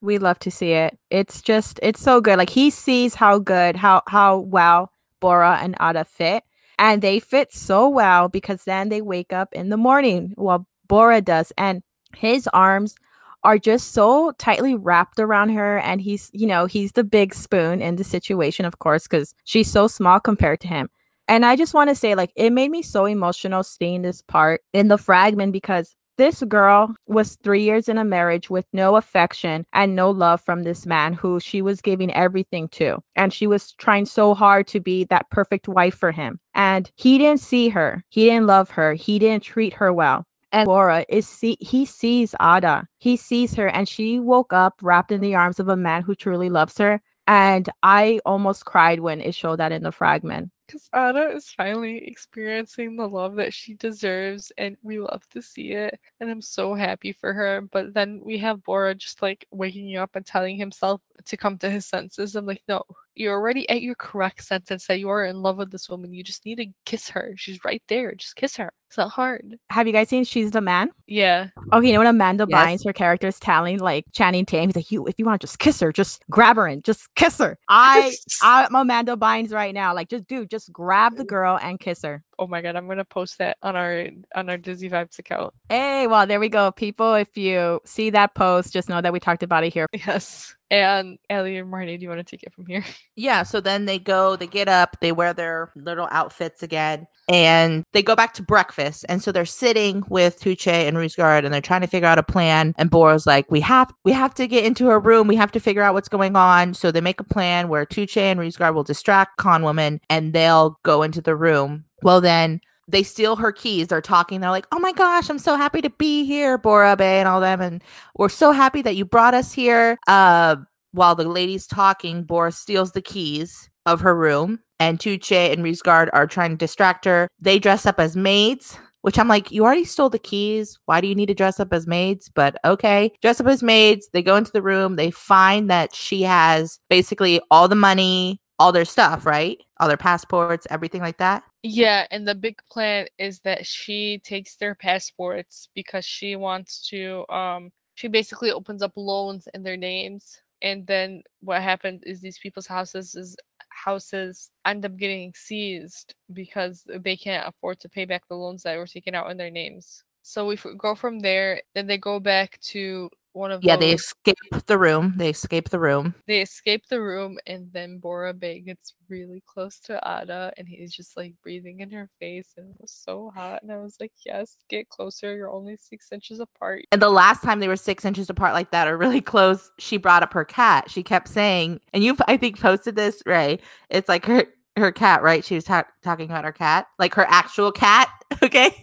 We love to see it. It's just it's so good. Like he sees how good, how how well Bora and Ada fit. And they fit so well because then they wake up in the morning. Well, Bora does. And his arms are just so tightly wrapped around her. And he's, you know, he's the big spoon in the situation, of course, because she's so small compared to him. And I just want to say, like, it made me so emotional seeing this part in the fragment because this girl was three years in a marriage with no affection and no love from this man who she was giving everything to. And she was trying so hard to be that perfect wife for him. And he didn't see her, he didn't love her, he didn't treat her well. And Bora is see he sees Ada. He sees her and she woke up wrapped in the arms of a man who truly loves her. And I almost cried when it showed that in the fragment. Because Anna is finally experiencing the love that she deserves, and we love to see it. And I'm so happy for her. But then we have Bora just like waking you up and telling himself to come to his senses. I'm like, no, you're already at your correct sentence that you are in love with this woman. You just need to kiss her. She's right there. Just kiss her. It's not hard. Have you guys seen She's the Man? Yeah. Okay, you know when Amanda Yes. Bynes, her character is telling like Channing Tatum, he's like, "You, if you want to just kiss her, just grab her and just kiss her." I, [LAUGHS] I'm Amanda Bynes right now. Like, just dude, just grab the girl and kiss her. Oh my god, I'm gonna post that on our on our dizzy Vibes account. Hey, well, there we go, people. If you see that post, just know that we talked about it here. Yes. And Ellie and Marnie, do you want to take it from here? [LAUGHS] Yeah, so then they go, they get up, they wear their little outfits again, and they go back to breakfast. And so they're sitting with Tuche and Ruzgar and they're trying to figure out a plan. And boro's like, We have we have to get into her room, we have to figure out what's going on. So they make a plan where Tuche and Ruzgar will distract Con Woman and they'll go into the room. Well then they steal her keys. They're talking. They're like, "Oh my gosh, I'm so happy to be here, Bora Bey, and all them, and we're so happy that you brought us here." Uh, while the lady's talking, Boris steals the keys of her room, and Tuche and Ruzgar are trying to distract her. They dress up as maids, which I'm like, you already stole the keys. Why do you need to dress up as maids? But okay, dress up as maids. They go into the room. They find that she has basically all the money, all their stuff, right? All their passports, everything like that. Yeah, and the big plan is that she takes their passports because she wants to um she basically opens up loans in their names and then what happens is these people's houses is houses end up getting seized because they can't afford to pay back the loans that were taken out in their names. So we f- go from there, then they go back to one of Yeah, they escape the room. They escape the room. they escape the room and then Bora Bey gets really close to Ada and he's just like breathing in her face and it was so hot and I was like, Yes, get closer. You're only six inches apart. And the last time they were six inches apart like that or really [LAUGHS] close, she brought up her cat. She kept saying, and you, I think, posted this, Ray. It's like her, her cat, right? She was ta- talking about her cat, like her actual cat. [LAUGHS] Okay.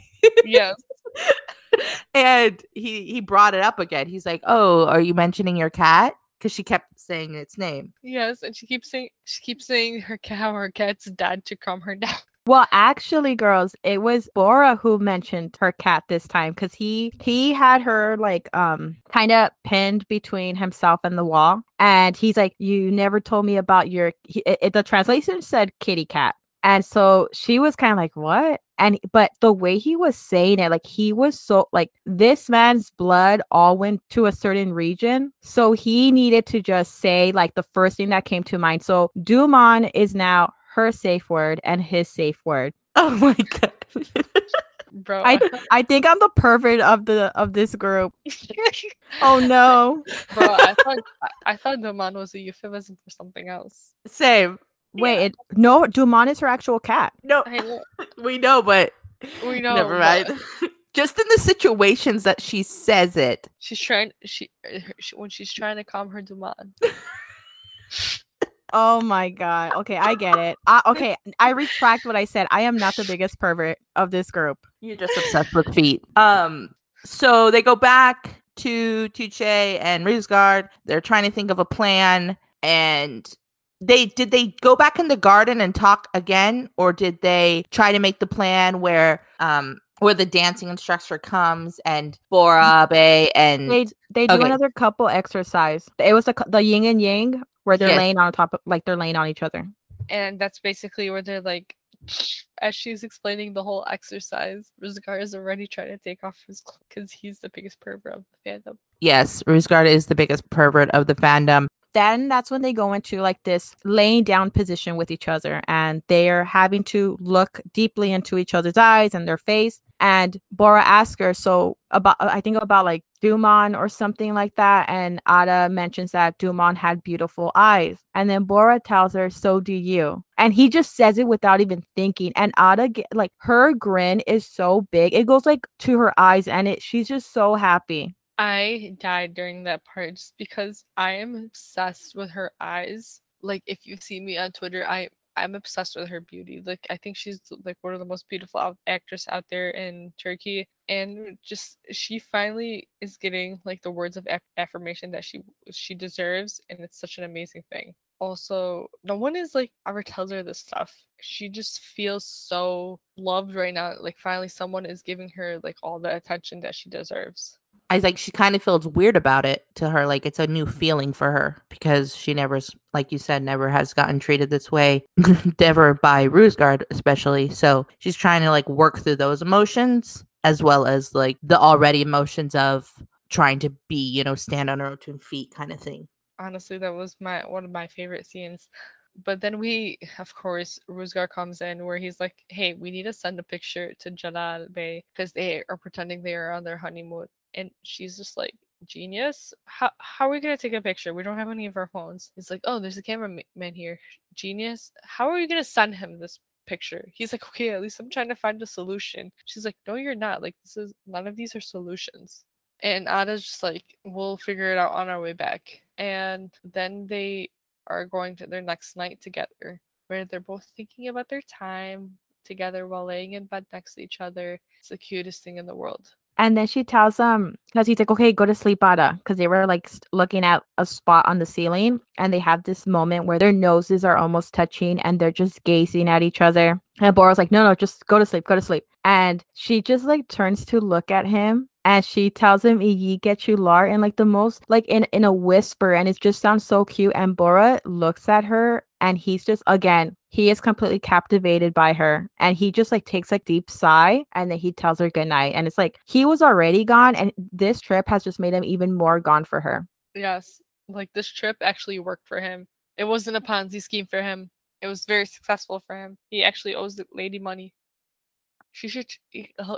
yes. [LAUGHS] [LAUGHS] and he he brought it up again. He's like, "Oh, are you mentioning your cat?" Because she kept saying its name. Yes, and she keeps saying she keeps saying her cow her cat's dad to calm her [LAUGHS] down. Well, actually, girls, it was Bora who mentioned her cat this time because he he had her like um kind of pinned between himself and the wall, and he's like, "You never told me about your." He, it, it- the translation said kitty cat, and so she was kind of like, "What?" And but the way he was saying it, like he was so like this man's blood all went to a certain region, so he needed to just say like the first thing that came to mind. So Dumon is now her safe word and his safe word. [LAUGHS] Oh my god. [LAUGHS] Bro, I I think I'm the pervert of the of this group. [LAUGHS] Oh no. bro, I thought I, I thought man was a euphemism for something else. Same. Wait, Yeah. it, no, Dumont is her actual cat. No, know. [LAUGHS] we know, but We [LAUGHS] know. never but mind. [LAUGHS] Just in the situations that she says it. She's trying. She, she when she's trying to calm her demand. Oh my god. Okay, I get it. I, okay, I retract what I said. I am not the biggest pervert of this group. You're just obsessed with feet. Um, so they go back to Tuche and Ruzgar. They're trying to think of a plan, and they did they go back in the garden and talk again, or did they try to make the plan where um where the dancing instructor comes and Bora Bey and They they do Okay. another couple exercise. It was the the yin and yang where they're Yes. laying on top of like they're laying on each other. and that's basically where they're like [SNIFFS] as she's explaining the whole exercise Ruzgar is already trying to take off his because he's the biggest pervert of the fandom yes, Ruzgar is the biggest pervert of the fandom. Then that's when they go into like this laying down position with each other and they're having to look deeply into each other's eyes and their face. And bora asks her so about i think about like dumon or something like that and ada mentions that dumon had beautiful eyes. And then bora tells her so do you. And he just says it without even thinking. And ada like her grin is so big. It goes like to her eyes and it she's just so happy i died during that part just because i am obsessed with her eyes like if you see me on twitter i i'm obsessed with her beauty like i think she's like one of the most beautiful actress out there in turkey and just she finally is getting like the words of aff- affirmation that she she deserves and it's such an amazing thing. Also no one is like ever tells her this stuff. She just feels so loved right now like finally someone is giving her like all the attention that she deserves I was like, she kind of feels weird about it to her. Like it's a new mm-hmm. feeling for her because she never, like you said, never has gotten treated this way, [LAUGHS] never by Ruzgar, especially. So she's trying to like work through those emotions as well as like the already emotions of trying to be, you know, stand on her own two feet kind of thing. honestly that was my one of my favorite scenes but then we of course Ruzgar comes in where he's like hey we need to send a picture to Jalal Bey because they are pretending they are on their honeymoon and she's just like genius? How, how are we going to take a picture? We don't have any of our phones. It's like oh there's a cameraman here. Genius? How are we going to send him this picture? He's like okay at least i'm trying to find a solution. She's like no you're not. Like this is none of these are solutions. And Ada's just like, we'll figure it out on our way back. And then they are going to their next night together, where they're both thinking about their time together while laying in bed next to each other. It's the cutest thing in the world. And then she tells um, him because he's like, okay, go to sleep, Ada, because they were like looking at a spot on the ceiling, and they have this moment where their noses are almost touching, and they're just gazing at each other. And Bora's like, no, no, just go to sleep, go to sleep. And she just like turns to look at him, and she tells him, "Iyi geceler," in like the most like in in a whisper, and it just sounds so cute. And Bora looks at her, and he's just again he is completely captivated by her and he just like takes a deep sigh and then he tells her goodnight and it's like he was already gone and this trip has just made him even more gone for her Yes, like this trip actually worked for him. It wasn't a Ponzi scheme for him. It was very successful for him. He actually owes the lady money. She should.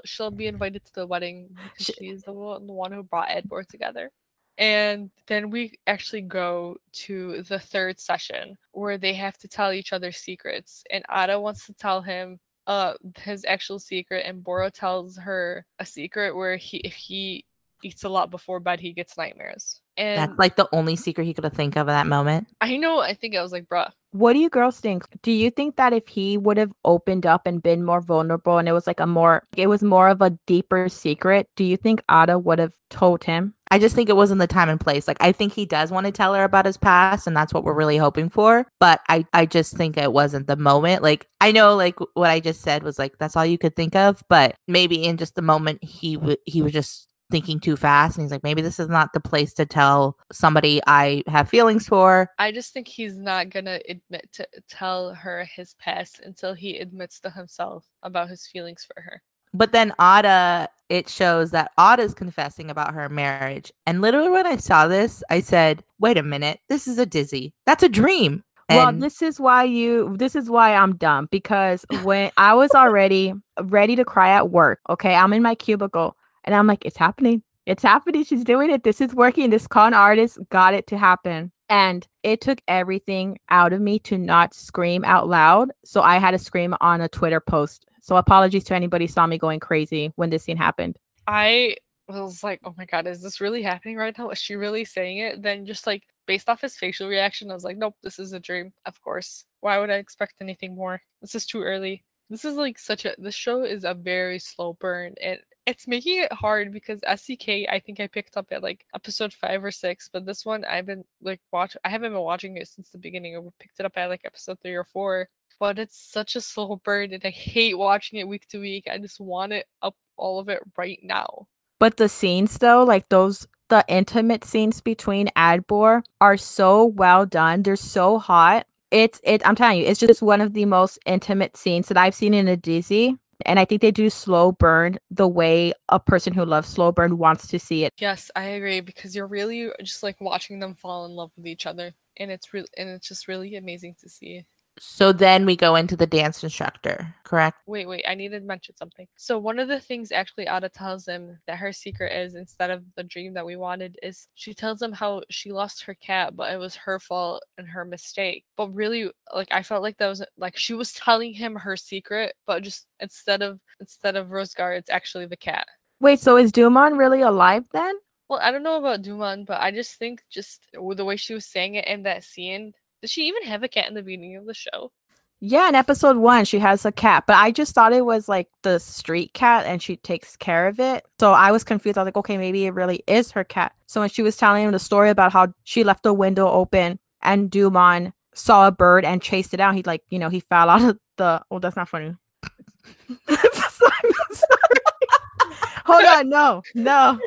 She'll be invited to the wedding because Sh- she's the one who brought Adbor together. And then we actually go to the third session where they have to tell each other secrets. And Ada wants to tell him uh his actual secret, and Boro tells her a secret where he if he eats a lot before bed, he gets nightmares. And That's like the only secret he could have think of at that moment. I know, I think I was like, bruh, What do you girls think? Do you think that if he would have opened up and been more vulnerable and it was like a more it was more of a deeper secret, do you think Ada would have told him? I just think it wasn't the time and place. Like I think he does want to tell her about his past and that's what we're really hoping for, but I I just think it wasn't the moment. Like I know like what I just said was like that's all you could think of, but maybe in just the moment he w- he was just thinking too fast and he's like maybe this is not the place to tell somebody I have feelings for. I just think he's not gonna admit to tell her his past until he admits to himself about his feelings for her. But then Ada, it shows that Ada's confessing about her marriage. And literally when I saw this, I said, wait a minute, this is a dizzy. That's a dream. well, this is why you this is why I'm dumb because when I was already ready to cry at work, okay, I'm in my cubicle and I'm like, it's happening. It's happening. She's doing it. This is working. This con artist got it to happen. And it took everything out of me to not scream out loud. So I had to scream on a Twitter post. So apologies to anybody saw me going crazy when this scene happened. I was like, oh my god, is this really happening right now? Is she really saying it? Then just like based off his facial reaction, I was like, nope, this is a dream. Of course. Why would I expect anything more? This is too early. This is like such a this show is a very slow burn and it's making it hard because SCK I think I picked up at like episode five or six, but this one I've been like watch I haven't been watching it since the beginning. I picked it up at like episode three or four. But it's such a slow burn and I hate watching it week to week. I just want it up all of it right now. But the scenes though, like those the intimate scenes between Adbor are so well done. They're so hot. It's it I'm telling you, it's just one of the most intimate scenes that I've seen in a Disney. And I think they do slow burn the way a person who loves slow burn wants to see it. Yes, I agree because you're really just like watching them fall in love with each other, and it's real and it's just really amazing to see. So then we go into the dance instructor, correct? Wait, wait, I needed to mention something. So one of the things actually Ada tells him that her secret is instead of the dream that we wanted is she tells him how she lost her cat, but it was her fault and her mistake. But really, like I felt like that was like she was telling him her secret, but just instead of instead of Ruzgar, it's actually the cat. Wait, so is Dumont really alive then? Well, I don't know about Duman, but I just think just with the way she was saying it in that scene. Did she even have a cat in the beginning of the show? Yeah, in episode one, she has a cat, but I just thought it was like the street cat and she takes care of it. So I was confused. I was like, okay, maybe it really is her cat. So when she was telling him the story about how she left the window open and Dumont saw a bird and chased it out, he like, you know, he fell out of the. [LAUGHS] Oh, that's not funny. [LAUGHS] I'm sorry. [LAUGHS] Hold on, no, no,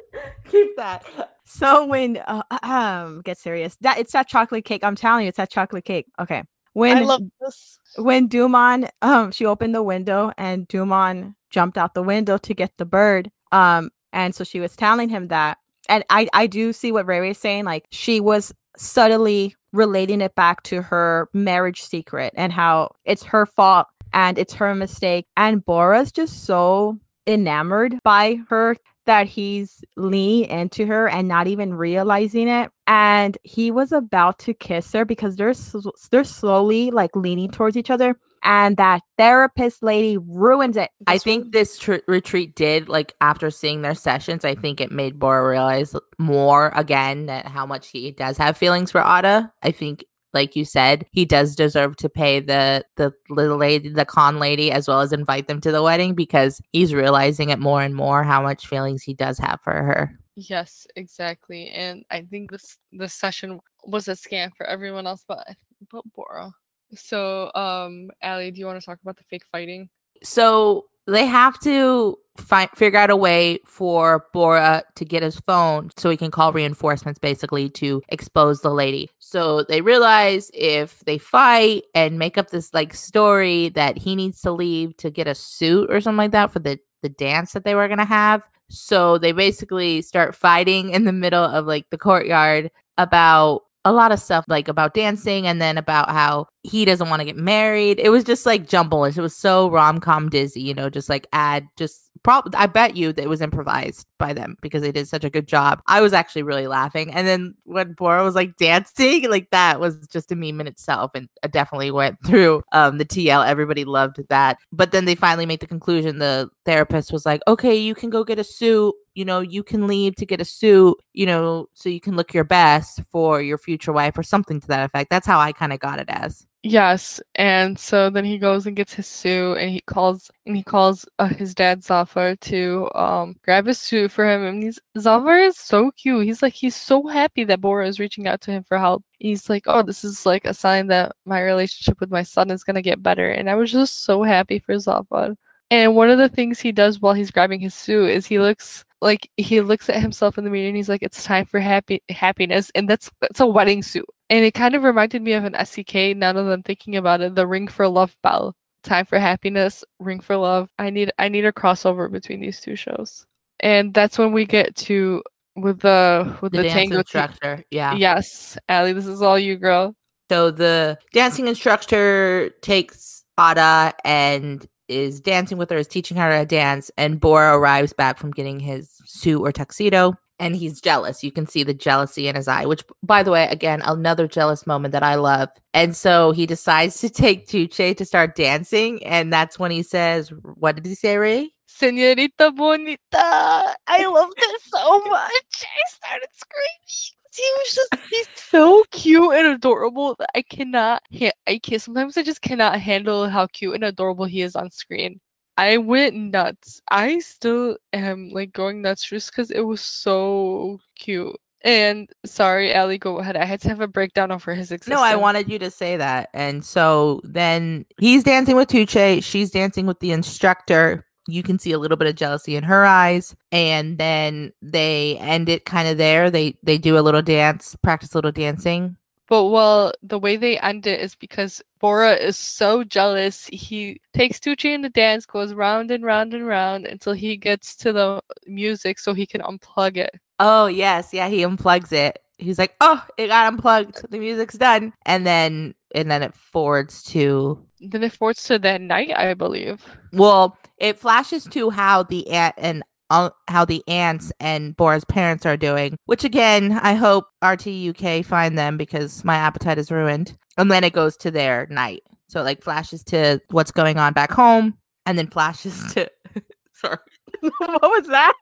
keep that. So when uh, [CLEARS THROAT] um get serious, that it's that chocolate cake. I'm telling you, it's that chocolate cake. Okay, when I love this. when Dumont [CLEARS THROAT] um she opened the window and Dumont jumped out the window to get the bird. Um and so she was telling him that. And I I do see what Ray Ray is saying. Like she was subtly relating it back to her marriage secret and how it's her fault and it's her mistake. And Bora's just so enamored by her that he's leaning into her and not even realizing it. And he was about to kiss her because they're sl- they're slowly like leaning towards each other. And that therapist lady ruins it. I think this tr- retreat did like after seeing their sessions. I think it made Bora realize more again that how much he does have feelings for Ada. I think, like you said, he does deserve to pay the the little lady, the con lady, as well as invite them to the wedding because he's realizing it more and more how much feelings he does have for her. Yes, exactly. And I think this this session was a scam for everyone else, but but Bora. So, um, Allie, do you want to talk about the fake fighting? So they have to find figure out a way for Bora to get his phone so he can call reinforcements basically to expose the lady. So they realize if they fight and make up this like story that he needs to leave to get a suit or something like that for the the dance that they were going to have. So they basically start fighting in the middle of like the courtyard about a lot of stuff like about dancing and then about how he doesn't want to get married. It was just like jumblish. It was so rom com dizzy, you know, just like add just probably I bet you that it was improvised by them because they did such a good job. I was actually really laughing. And then when Bora was like dancing, like that was just a meme in itself and I definitely went [LAUGHS] through um the TL. Everybody loved that. But then they finally made the conclusion the therapist was like, "Okay, you can go get a suit you know, you can leave to get a suit, you know, so you can look your best for your future wife or something to that effect. That's how I kind of got it as. Yes, and so then he goes and gets his suit, and he calls and he calls uh, his dad Zafar to um grab his suit for him. And he's Zafar is so cute. He's like he's so happy that Bora is reaching out to him for help. He's like, oh, this is like a sign that my relationship with my son is gonna get better. And I was just so happy for Zafar. And one of the things he does while he's grabbing his suit is he looks like he looks at himself in the mirror and he's like, "It's time for happy happiness," and that's that's a wedding suit. And it kind of reminded me of an SCK. Now that I'm thinking about it, the Ring for Love bell. Time for happiness, Ring for Love. I need I need a crossover between these two shows, and that's when we get to with the with The, the, tango. instructor. yeah. Yes, Allie, this is all you, girl. So the dancing instructor takes Ada and is dancing with her, is teaching her to dance, and Bora arrives back from getting his suit or tuxedo. And he's jealous. You can see the jealousy in his eye, which, by the way, again, another jealous moment that I love. And so he decides [LAUGHS] to take Tuche to start dancing. And that's when he says, What did he say, Ray? Senorita Bonita. I loved it so [LAUGHS] much. I started screaming. He was just he's [LAUGHS] so cute and adorable that I cannot ha- I can sometimes I just cannot handle how cute and adorable he is on screen. I went nuts. I still am like going nuts just because it was so cute. And sorry, Allie, go ahead. I had to have a breakdown over his existence. No, I wanted you to say that. And so then he's dancing with Tuche. She's dancing with the instructor. You can see a little bit of jealousy in her eyes. And then they end it kind of there. They they do a little dance, practice a little dancing. But well, the way they end it is because Bora is so jealous. He takes Tuche in the dance, goes round and round and round until he gets to the music so he can unplug it. Oh yes, yeah, he unplugs it. He's like, "Oh, it got unplugged. The music's done." And then and then it forwards to Then it forwards to that night, I believe. well, it flashes to how the aunt and uh, how the ants and Bora's parents are doing, which again, I hope RTUK find them because my appetite is ruined. And then it goes to their night. So it like flashes to what's going on back home and then flashes to [LAUGHS] sorry. [LAUGHS] what was that?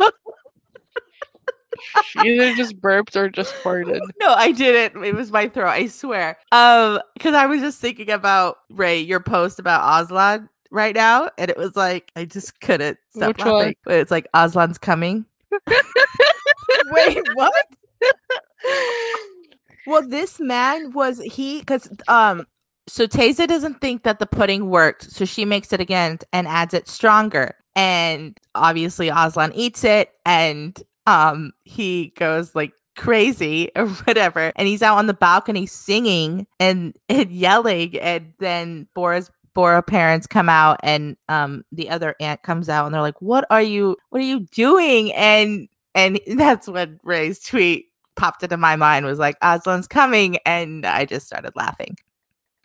[LAUGHS] She [LAUGHS] either just burped or just farted. [LAUGHS] No, I didn't. It was my throat, I swear. Um, because I was just thinking about Ray, your post about Aslan right now, and it was like I just couldn't stop Which one? laughing. But it's like Aslan's coming. [LAUGHS] Wait, what? Well, this man was he because um So Taza doesn't think that the pudding worked, so she makes it again and adds it stronger. And obviously Aslan eats it and um he goes like crazy [LAUGHS] or whatever. And he's out on the balcony singing and, and yelling. And then Bora's Bora parents come out and um the other aunt comes out and they're like, What are you what are you doing? And and [LAUGHS] that's when Ray's tweet popped into my mind was like Aslan's coming and I just started laughing.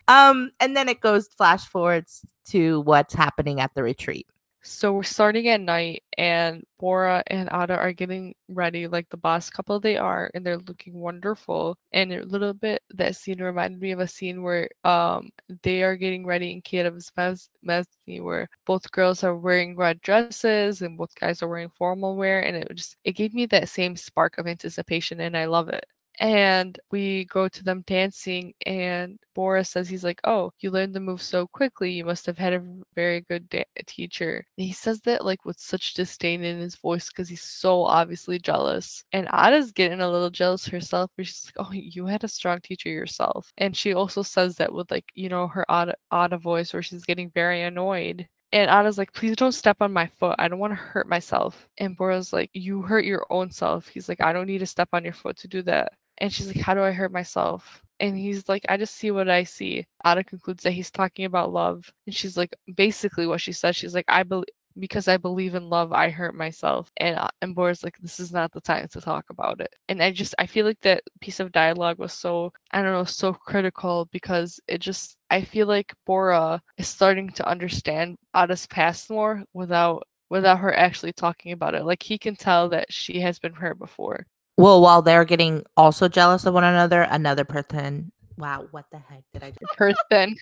Um and then it goes flash forwards to what's happening at the retreat. So we're starting at night, and Bora and Ada are getting ready like the boss couple they are, and they're looking wonderful. And a little bit that scene reminded me of a scene where um they are getting ready in Kiev's Mes- where both girls are wearing red dresses and both guys are wearing formal wear, and it just it gave me that same spark of anticipation, and I love it. And we go to them dancing, and Boris says he's like, "Oh, you learned the move so quickly. You must have had a very good da- teacher." And he says that like with such disdain in his voice because he's so obviously jealous. And Ada's getting a little jealous herself, she's like, "Oh, you had a strong teacher yourself." And she also says that with like you know her Ada, Ada voice, where she's getting very annoyed. And Ada's like, please don't step on my foot. I don't want to hurt myself. And Bora's like, you hurt your own self. He's like, I don't need to step on your foot to do that. And she's like, How do I hurt myself? And he's like, I just see what I see. Ada concludes that he's talking about love. And she's like, basically what she says, she's like, I believe because I believe in love, I hurt myself. And uh, and Bora's like, this is not the time to talk about it. And I just I feel like that piece of dialogue was so I don't know so critical because it just I feel like Bora is starting to understand Ada's past more without without her actually talking about it. Like he can tell that she has been hurt before. Well, while they're getting also jealous of one another, another person. Wow, what the heck did I do? [LAUGHS] Person.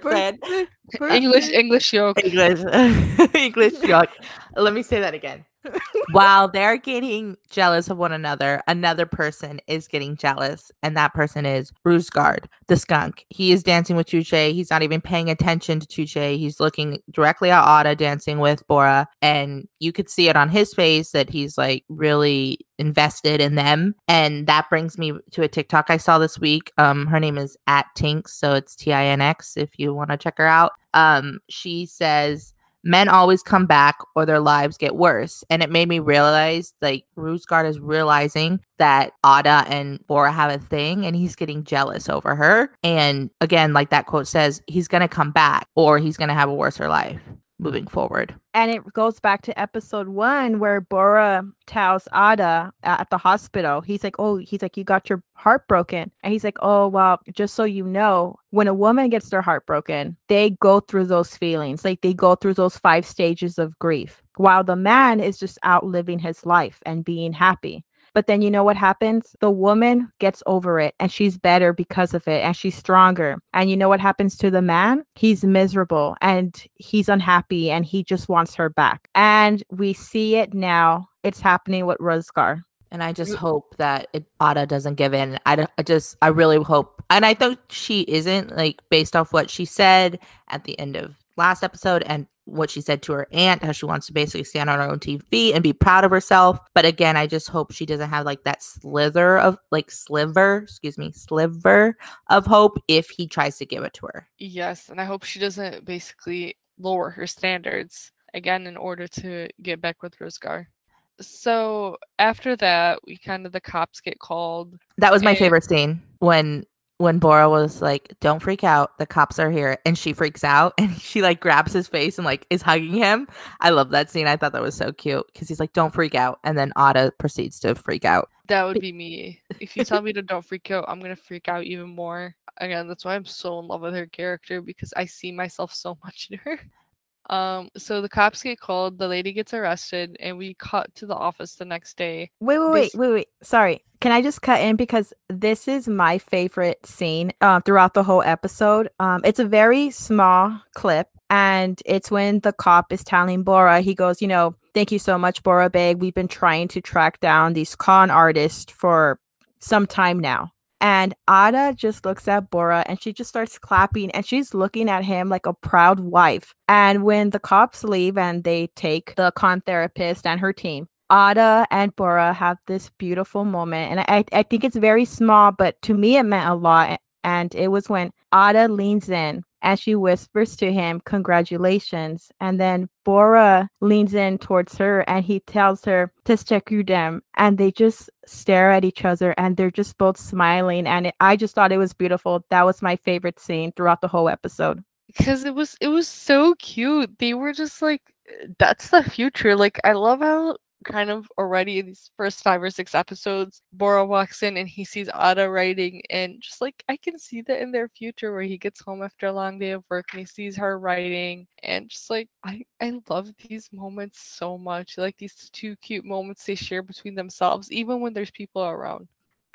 Person. English English yoke. English. [LAUGHS] English joke. Let me say that again. While they're getting jealous of one another, another person is getting jealous, and that person is Ruzgar, the skunk. He is dancing with Tuche. He's not even paying attention to Tuche. He's looking directly at Ada dancing with Bora, and you could see it on his face that he's like really invested in them. And that brings me to a TikTok I saw this week. Um, her name is at Tinx, so it's T I N X if you want to check her out. Um, she says men always come back or their lives get worse. And it made me realize like Ruzgar is realizing that Ada and Bora have a thing and he's getting jealous over her. And again, like that quote says, he's going to come back or he's going to have a worser life moving forward. And it goes back to episode one where Bora tells Ada at the hospital, he's like, Oh, he's like, you got your heart broken. And he's like, Oh, well, just so you know, when a woman gets their heart broken, they go through those feelings. Like they go through those five stages of grief, while the man is just out living his life and being happy. But then you know what happens? The woman gets over it and she's better because of it and she's stronger. And you know what happens to the man? He's miserable and he's unhappy and he just wants her back. And we see it now. It's happening with Ruzgar. And I just hope that it, Ada doesn't give in. I, I just, I really hope. And I think she isn't, like, based off what she said at the end of last episode and what she said to her aunt, how she wants to basically stand on her own TV and be proud of herself. But again, I just hope she doesn't have like that slither of, like, sliver, excuse me, sliver of hope if he tries to give it to her. Yes, and I hope she doesn't basically lower her standards again in order to get back with Ruzgar. So after that, we kind of the cops get called. That was my favorite scene when when Bora was like, "Don't freak out, the cops are here," and she freaks out [LAUGHS] and she like grabs his face and like is hugging him. I love that scene. I thought that was so cute because he's like, "Don't freak out," and then Ada proceeds to freak out. That would be me. If you tell me to don't freak out, I'm gonna freak out even more. Again, that's why I'm so in love with her character because I see myself so [LAUGHS] much in her. Um, so the cops get called, the lady gets arrested, and we cut to the office the next day. Wait, wait, wait, wait, wait. Sorry. Can I just cut in because this is my favorite scene uh, throughout the whole episode. Um, it's a very small clip, and it's when the cop is telling Bora, he goes, you know, thank you so much, Bora Bey. We've been trying to track down these con artists for some time now. And Ada just looks at Bora and she just starts clapping and she's looking at him like a proud wife. And when the cops leave and they take the con therapist and her team, Ada and Bora have this beautiful moment. And I, I think it's very small, but to me, it meant a lot. And it was when Ada leans in and she whispers to him, Congratulations. And then Bora leans in towards her and he tells her, them. And they just stare at each other and they're just both smiling. And it, I just thought it was beautiful. That was my favorite scene throughout the whole episode. because it was it was so cute. They were just like "Uh, that's the future. Like I love how kind of already in these first five or six episodes, Bora walks in and he sees Ada writing and just like I can see that in their future where he gets home after a long day of work and he sees her writing and just like I I love these moments so much. Like these two cute moments they share between themselves, even when there's people around.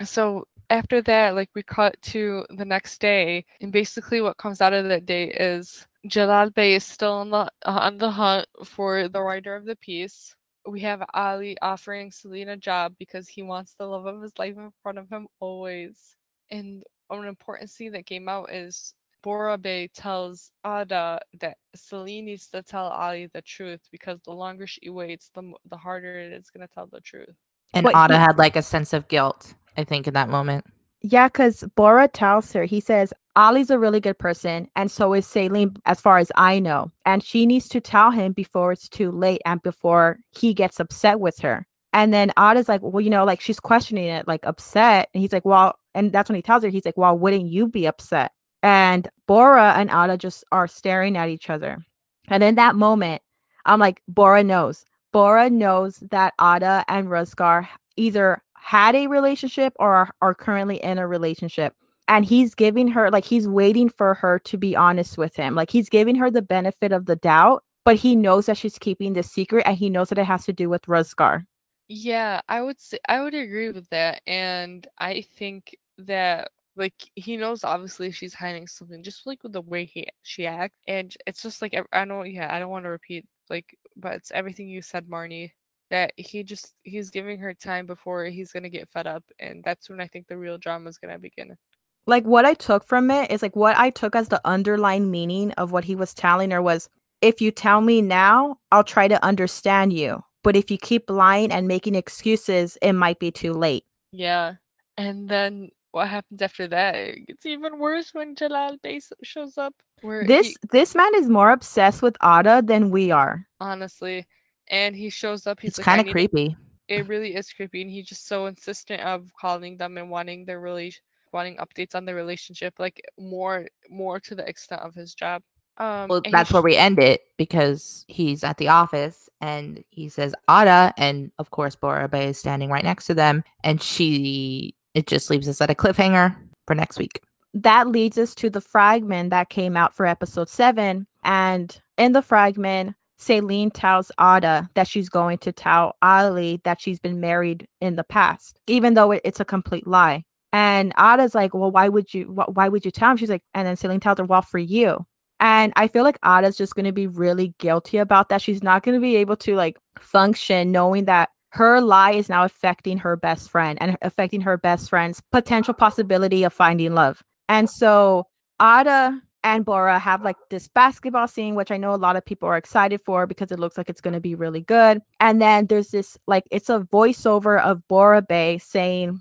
So after that, like we cut to the next day, and basically what comes out of that day is Jalal Bey is still on the uh, on the hunt for the writer of the piece. We have Ali offering Selena a job because he wants the love of his life in front of him always. And an important scene that came out is Bora Bey tells Ada that Celine needs to tell Ali the truth because the longer she waits, the the harder it is going to tell the truth. And What Ada he- had like a sense of guilt, I think, in that moment. Yeah, because Bora tells her, he says, Ali's a really good person, and so is Saline, as far as I know. And she needs to tell him before it's too late and before he gets upset with her. And then Ada's like, well, you know, like she's questioning it, like upset. And he's like, well, and that's when he tells her, he's like, well, wouldn't you be upset? And Bora and Ada just are staring at each other. And in that moment, I'm like, Bora knows. Bora knows that Ada and Ruzgar either had a relationship or are, currently in a relationship. And he's giving her, like, he's waiting for her to be honest with him. Like, he's giving her the benefit of the doubt, but he knows that she's keeping the secret and he knows that it has to do with Ruzgar. Yeah, I would say I would agree with that. And I think that like he knows obviously she's hiding something just like with the way he she acts and it's just like I don't yeah I don't want to repeat like but it's everything you said Marnie that he just he's giving her time before he's gonna get fed up and that's when I think the real drama is gonna begin. Like what I took from it is like what I took as the underlying meaning of what he was telling her was if you tell me now, I'll try to understand you. But if you keep lying and making excuses, it might be too late. Yeah. And then what happens after that? It gets even worse when Jalal Bey shows up. This he, this man is more obsessed with Ada than we are. honestly, and he shows up. He's It's like, kind of creepy. It [LAUGHS] really is creepy, and he's just so insistent of calling them and wanting their relation, wanting updates on their relationship, like more, more to the extent of his job. Um, Well, and he that's where we end it because he's at the office and he says Ada, and of course Bora Bey is standing right next to them, and she it just leaves us at a cliffhanger for next week. that leads us to the fragment that came out for episode seven. And in the fragment, Celine tells Ada that she's going to tell Ali that she's been married in the past, even though it- it's a complete lie. And Ada's like, "Well, why would you? Wh- why would you tell him?" She's like, and then Celine tells her, "Well, for you." And I feel like Ada's just going to be really guilty about that. She's not going to be able to like function knowing that her lie is now affecting her best friend and affecting her best friend's potential possibility of finding love. And so Ada and Bora have like this basketball scene, which I know a lot of people are excited for because it looks like it's going to be really good. And then there's this like it's a voiceover of Bora Bey saying,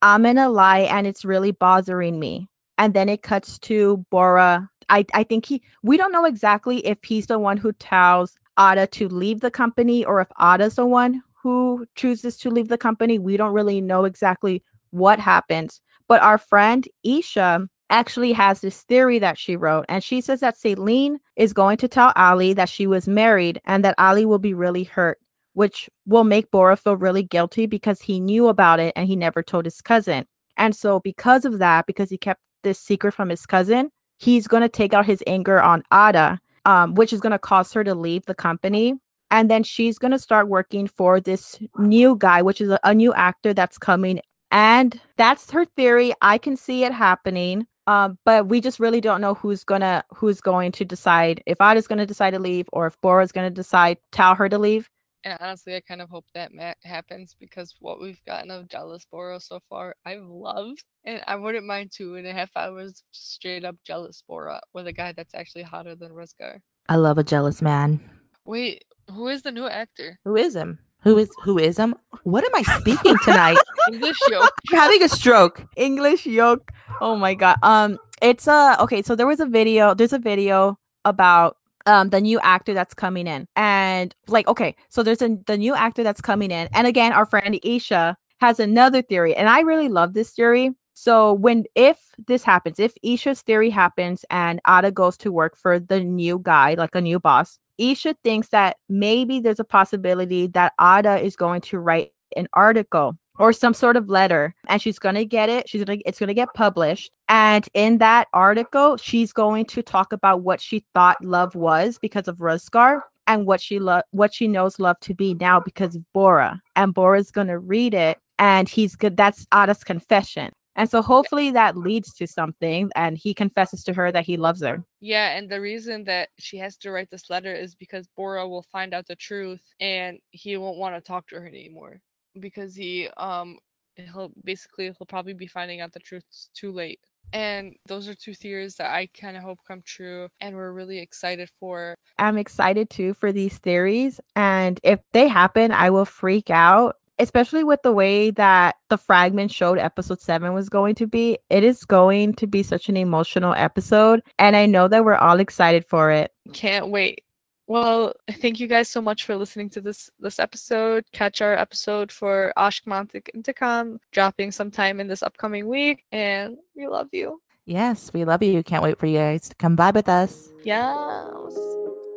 I'm in a lie and it's really bothering me. And then it cuts to Bora. I, I think he we don't know exactly if he's the one who tells Ada to leave the company or if Ada's the one who chooses to leave the company. We don't really know exactly what happens. But our friend Isha actually has this theory that she wrote, and she says that Celine is going to tell Ali that she was married and that Ali will be really hurt, which will make Bora feel really guilty because he knew about it and he never told his cousin. And so, because of that, because he kept this secret from his cousin, he's going to take out his anger on Ada, um, which is going to cause her to leave the company. And then she's going to start working for this new guy, which is a, a new actor that's coming and that's her theory i can see it happening um, but we just really don't know who's gonna who's going to decide if Ada's gonna decide to leave or if Bora's gonna decide tell her to leave. And honestly, I kind of hope that ma- happens because what we've gotten of Jealous Bora so far, I've loved. And I wouldn't mind two and a half hours straight up Jealous Bora with a guy that's actually hotter than Ruzgar. I love a jealous man. Wait, who is the new actor? Who is him? Who is who is him? What am I speaking tonight? [LAUGHS] English yo. I'm [LAUGHS] having a stroke. English yoke. Oh my god. Um, it's a okay. So there was a video. There's a video about um the new actor that's coming in, and like okay, so there's a the new actor that's coming in, and again, our friend Isha has another theory, and I really love this theory. So when if this happens, if Isha's theory happens and Ada goes to work for the new guy, like a new boss, Isha thinks that maybe there's a possibility that Ada is going to write an article or some sort of letter and she's going to get it she's going to it's going to get published and in that article she's going to talk about what she thought love was because of Ruzgar and what she lo- what she knows love to be now because of Bora and Bora's going to read it and he's good that's Ada's confession and so hopefully that leads to something and he confesses to her that he loves her Yeah, and the reason that she has to write this letter is because Bora will find out the truth and he won't want to talk to her anymore because he um he'll basically he'll probably be finding out the truth too late. And those are two theories that I kind of hope come true and we're really excited for. I'm excited too for these theories. And if they happen, I will freak out, especially with the way that the fragment showed episode seven was going to be. It is going to be such an emotional episode. And I know that we're all excited for it. Can't wait. Well, thank you guys so much for listening to this this episode. Catch our episode for Aşk Mantık İntikam dropping sometime in this upcoming week and we love you. Yes, we love you. Can't wait for you guys to come by with us. Yes.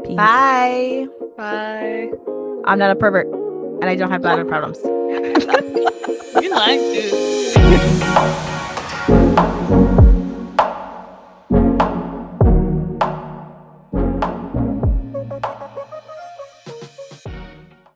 Peace. Bye. Bye. Bye. I'm not a pervert, and I don't have bladder problems. [LAUGHS] You like dude. [LAUGHS]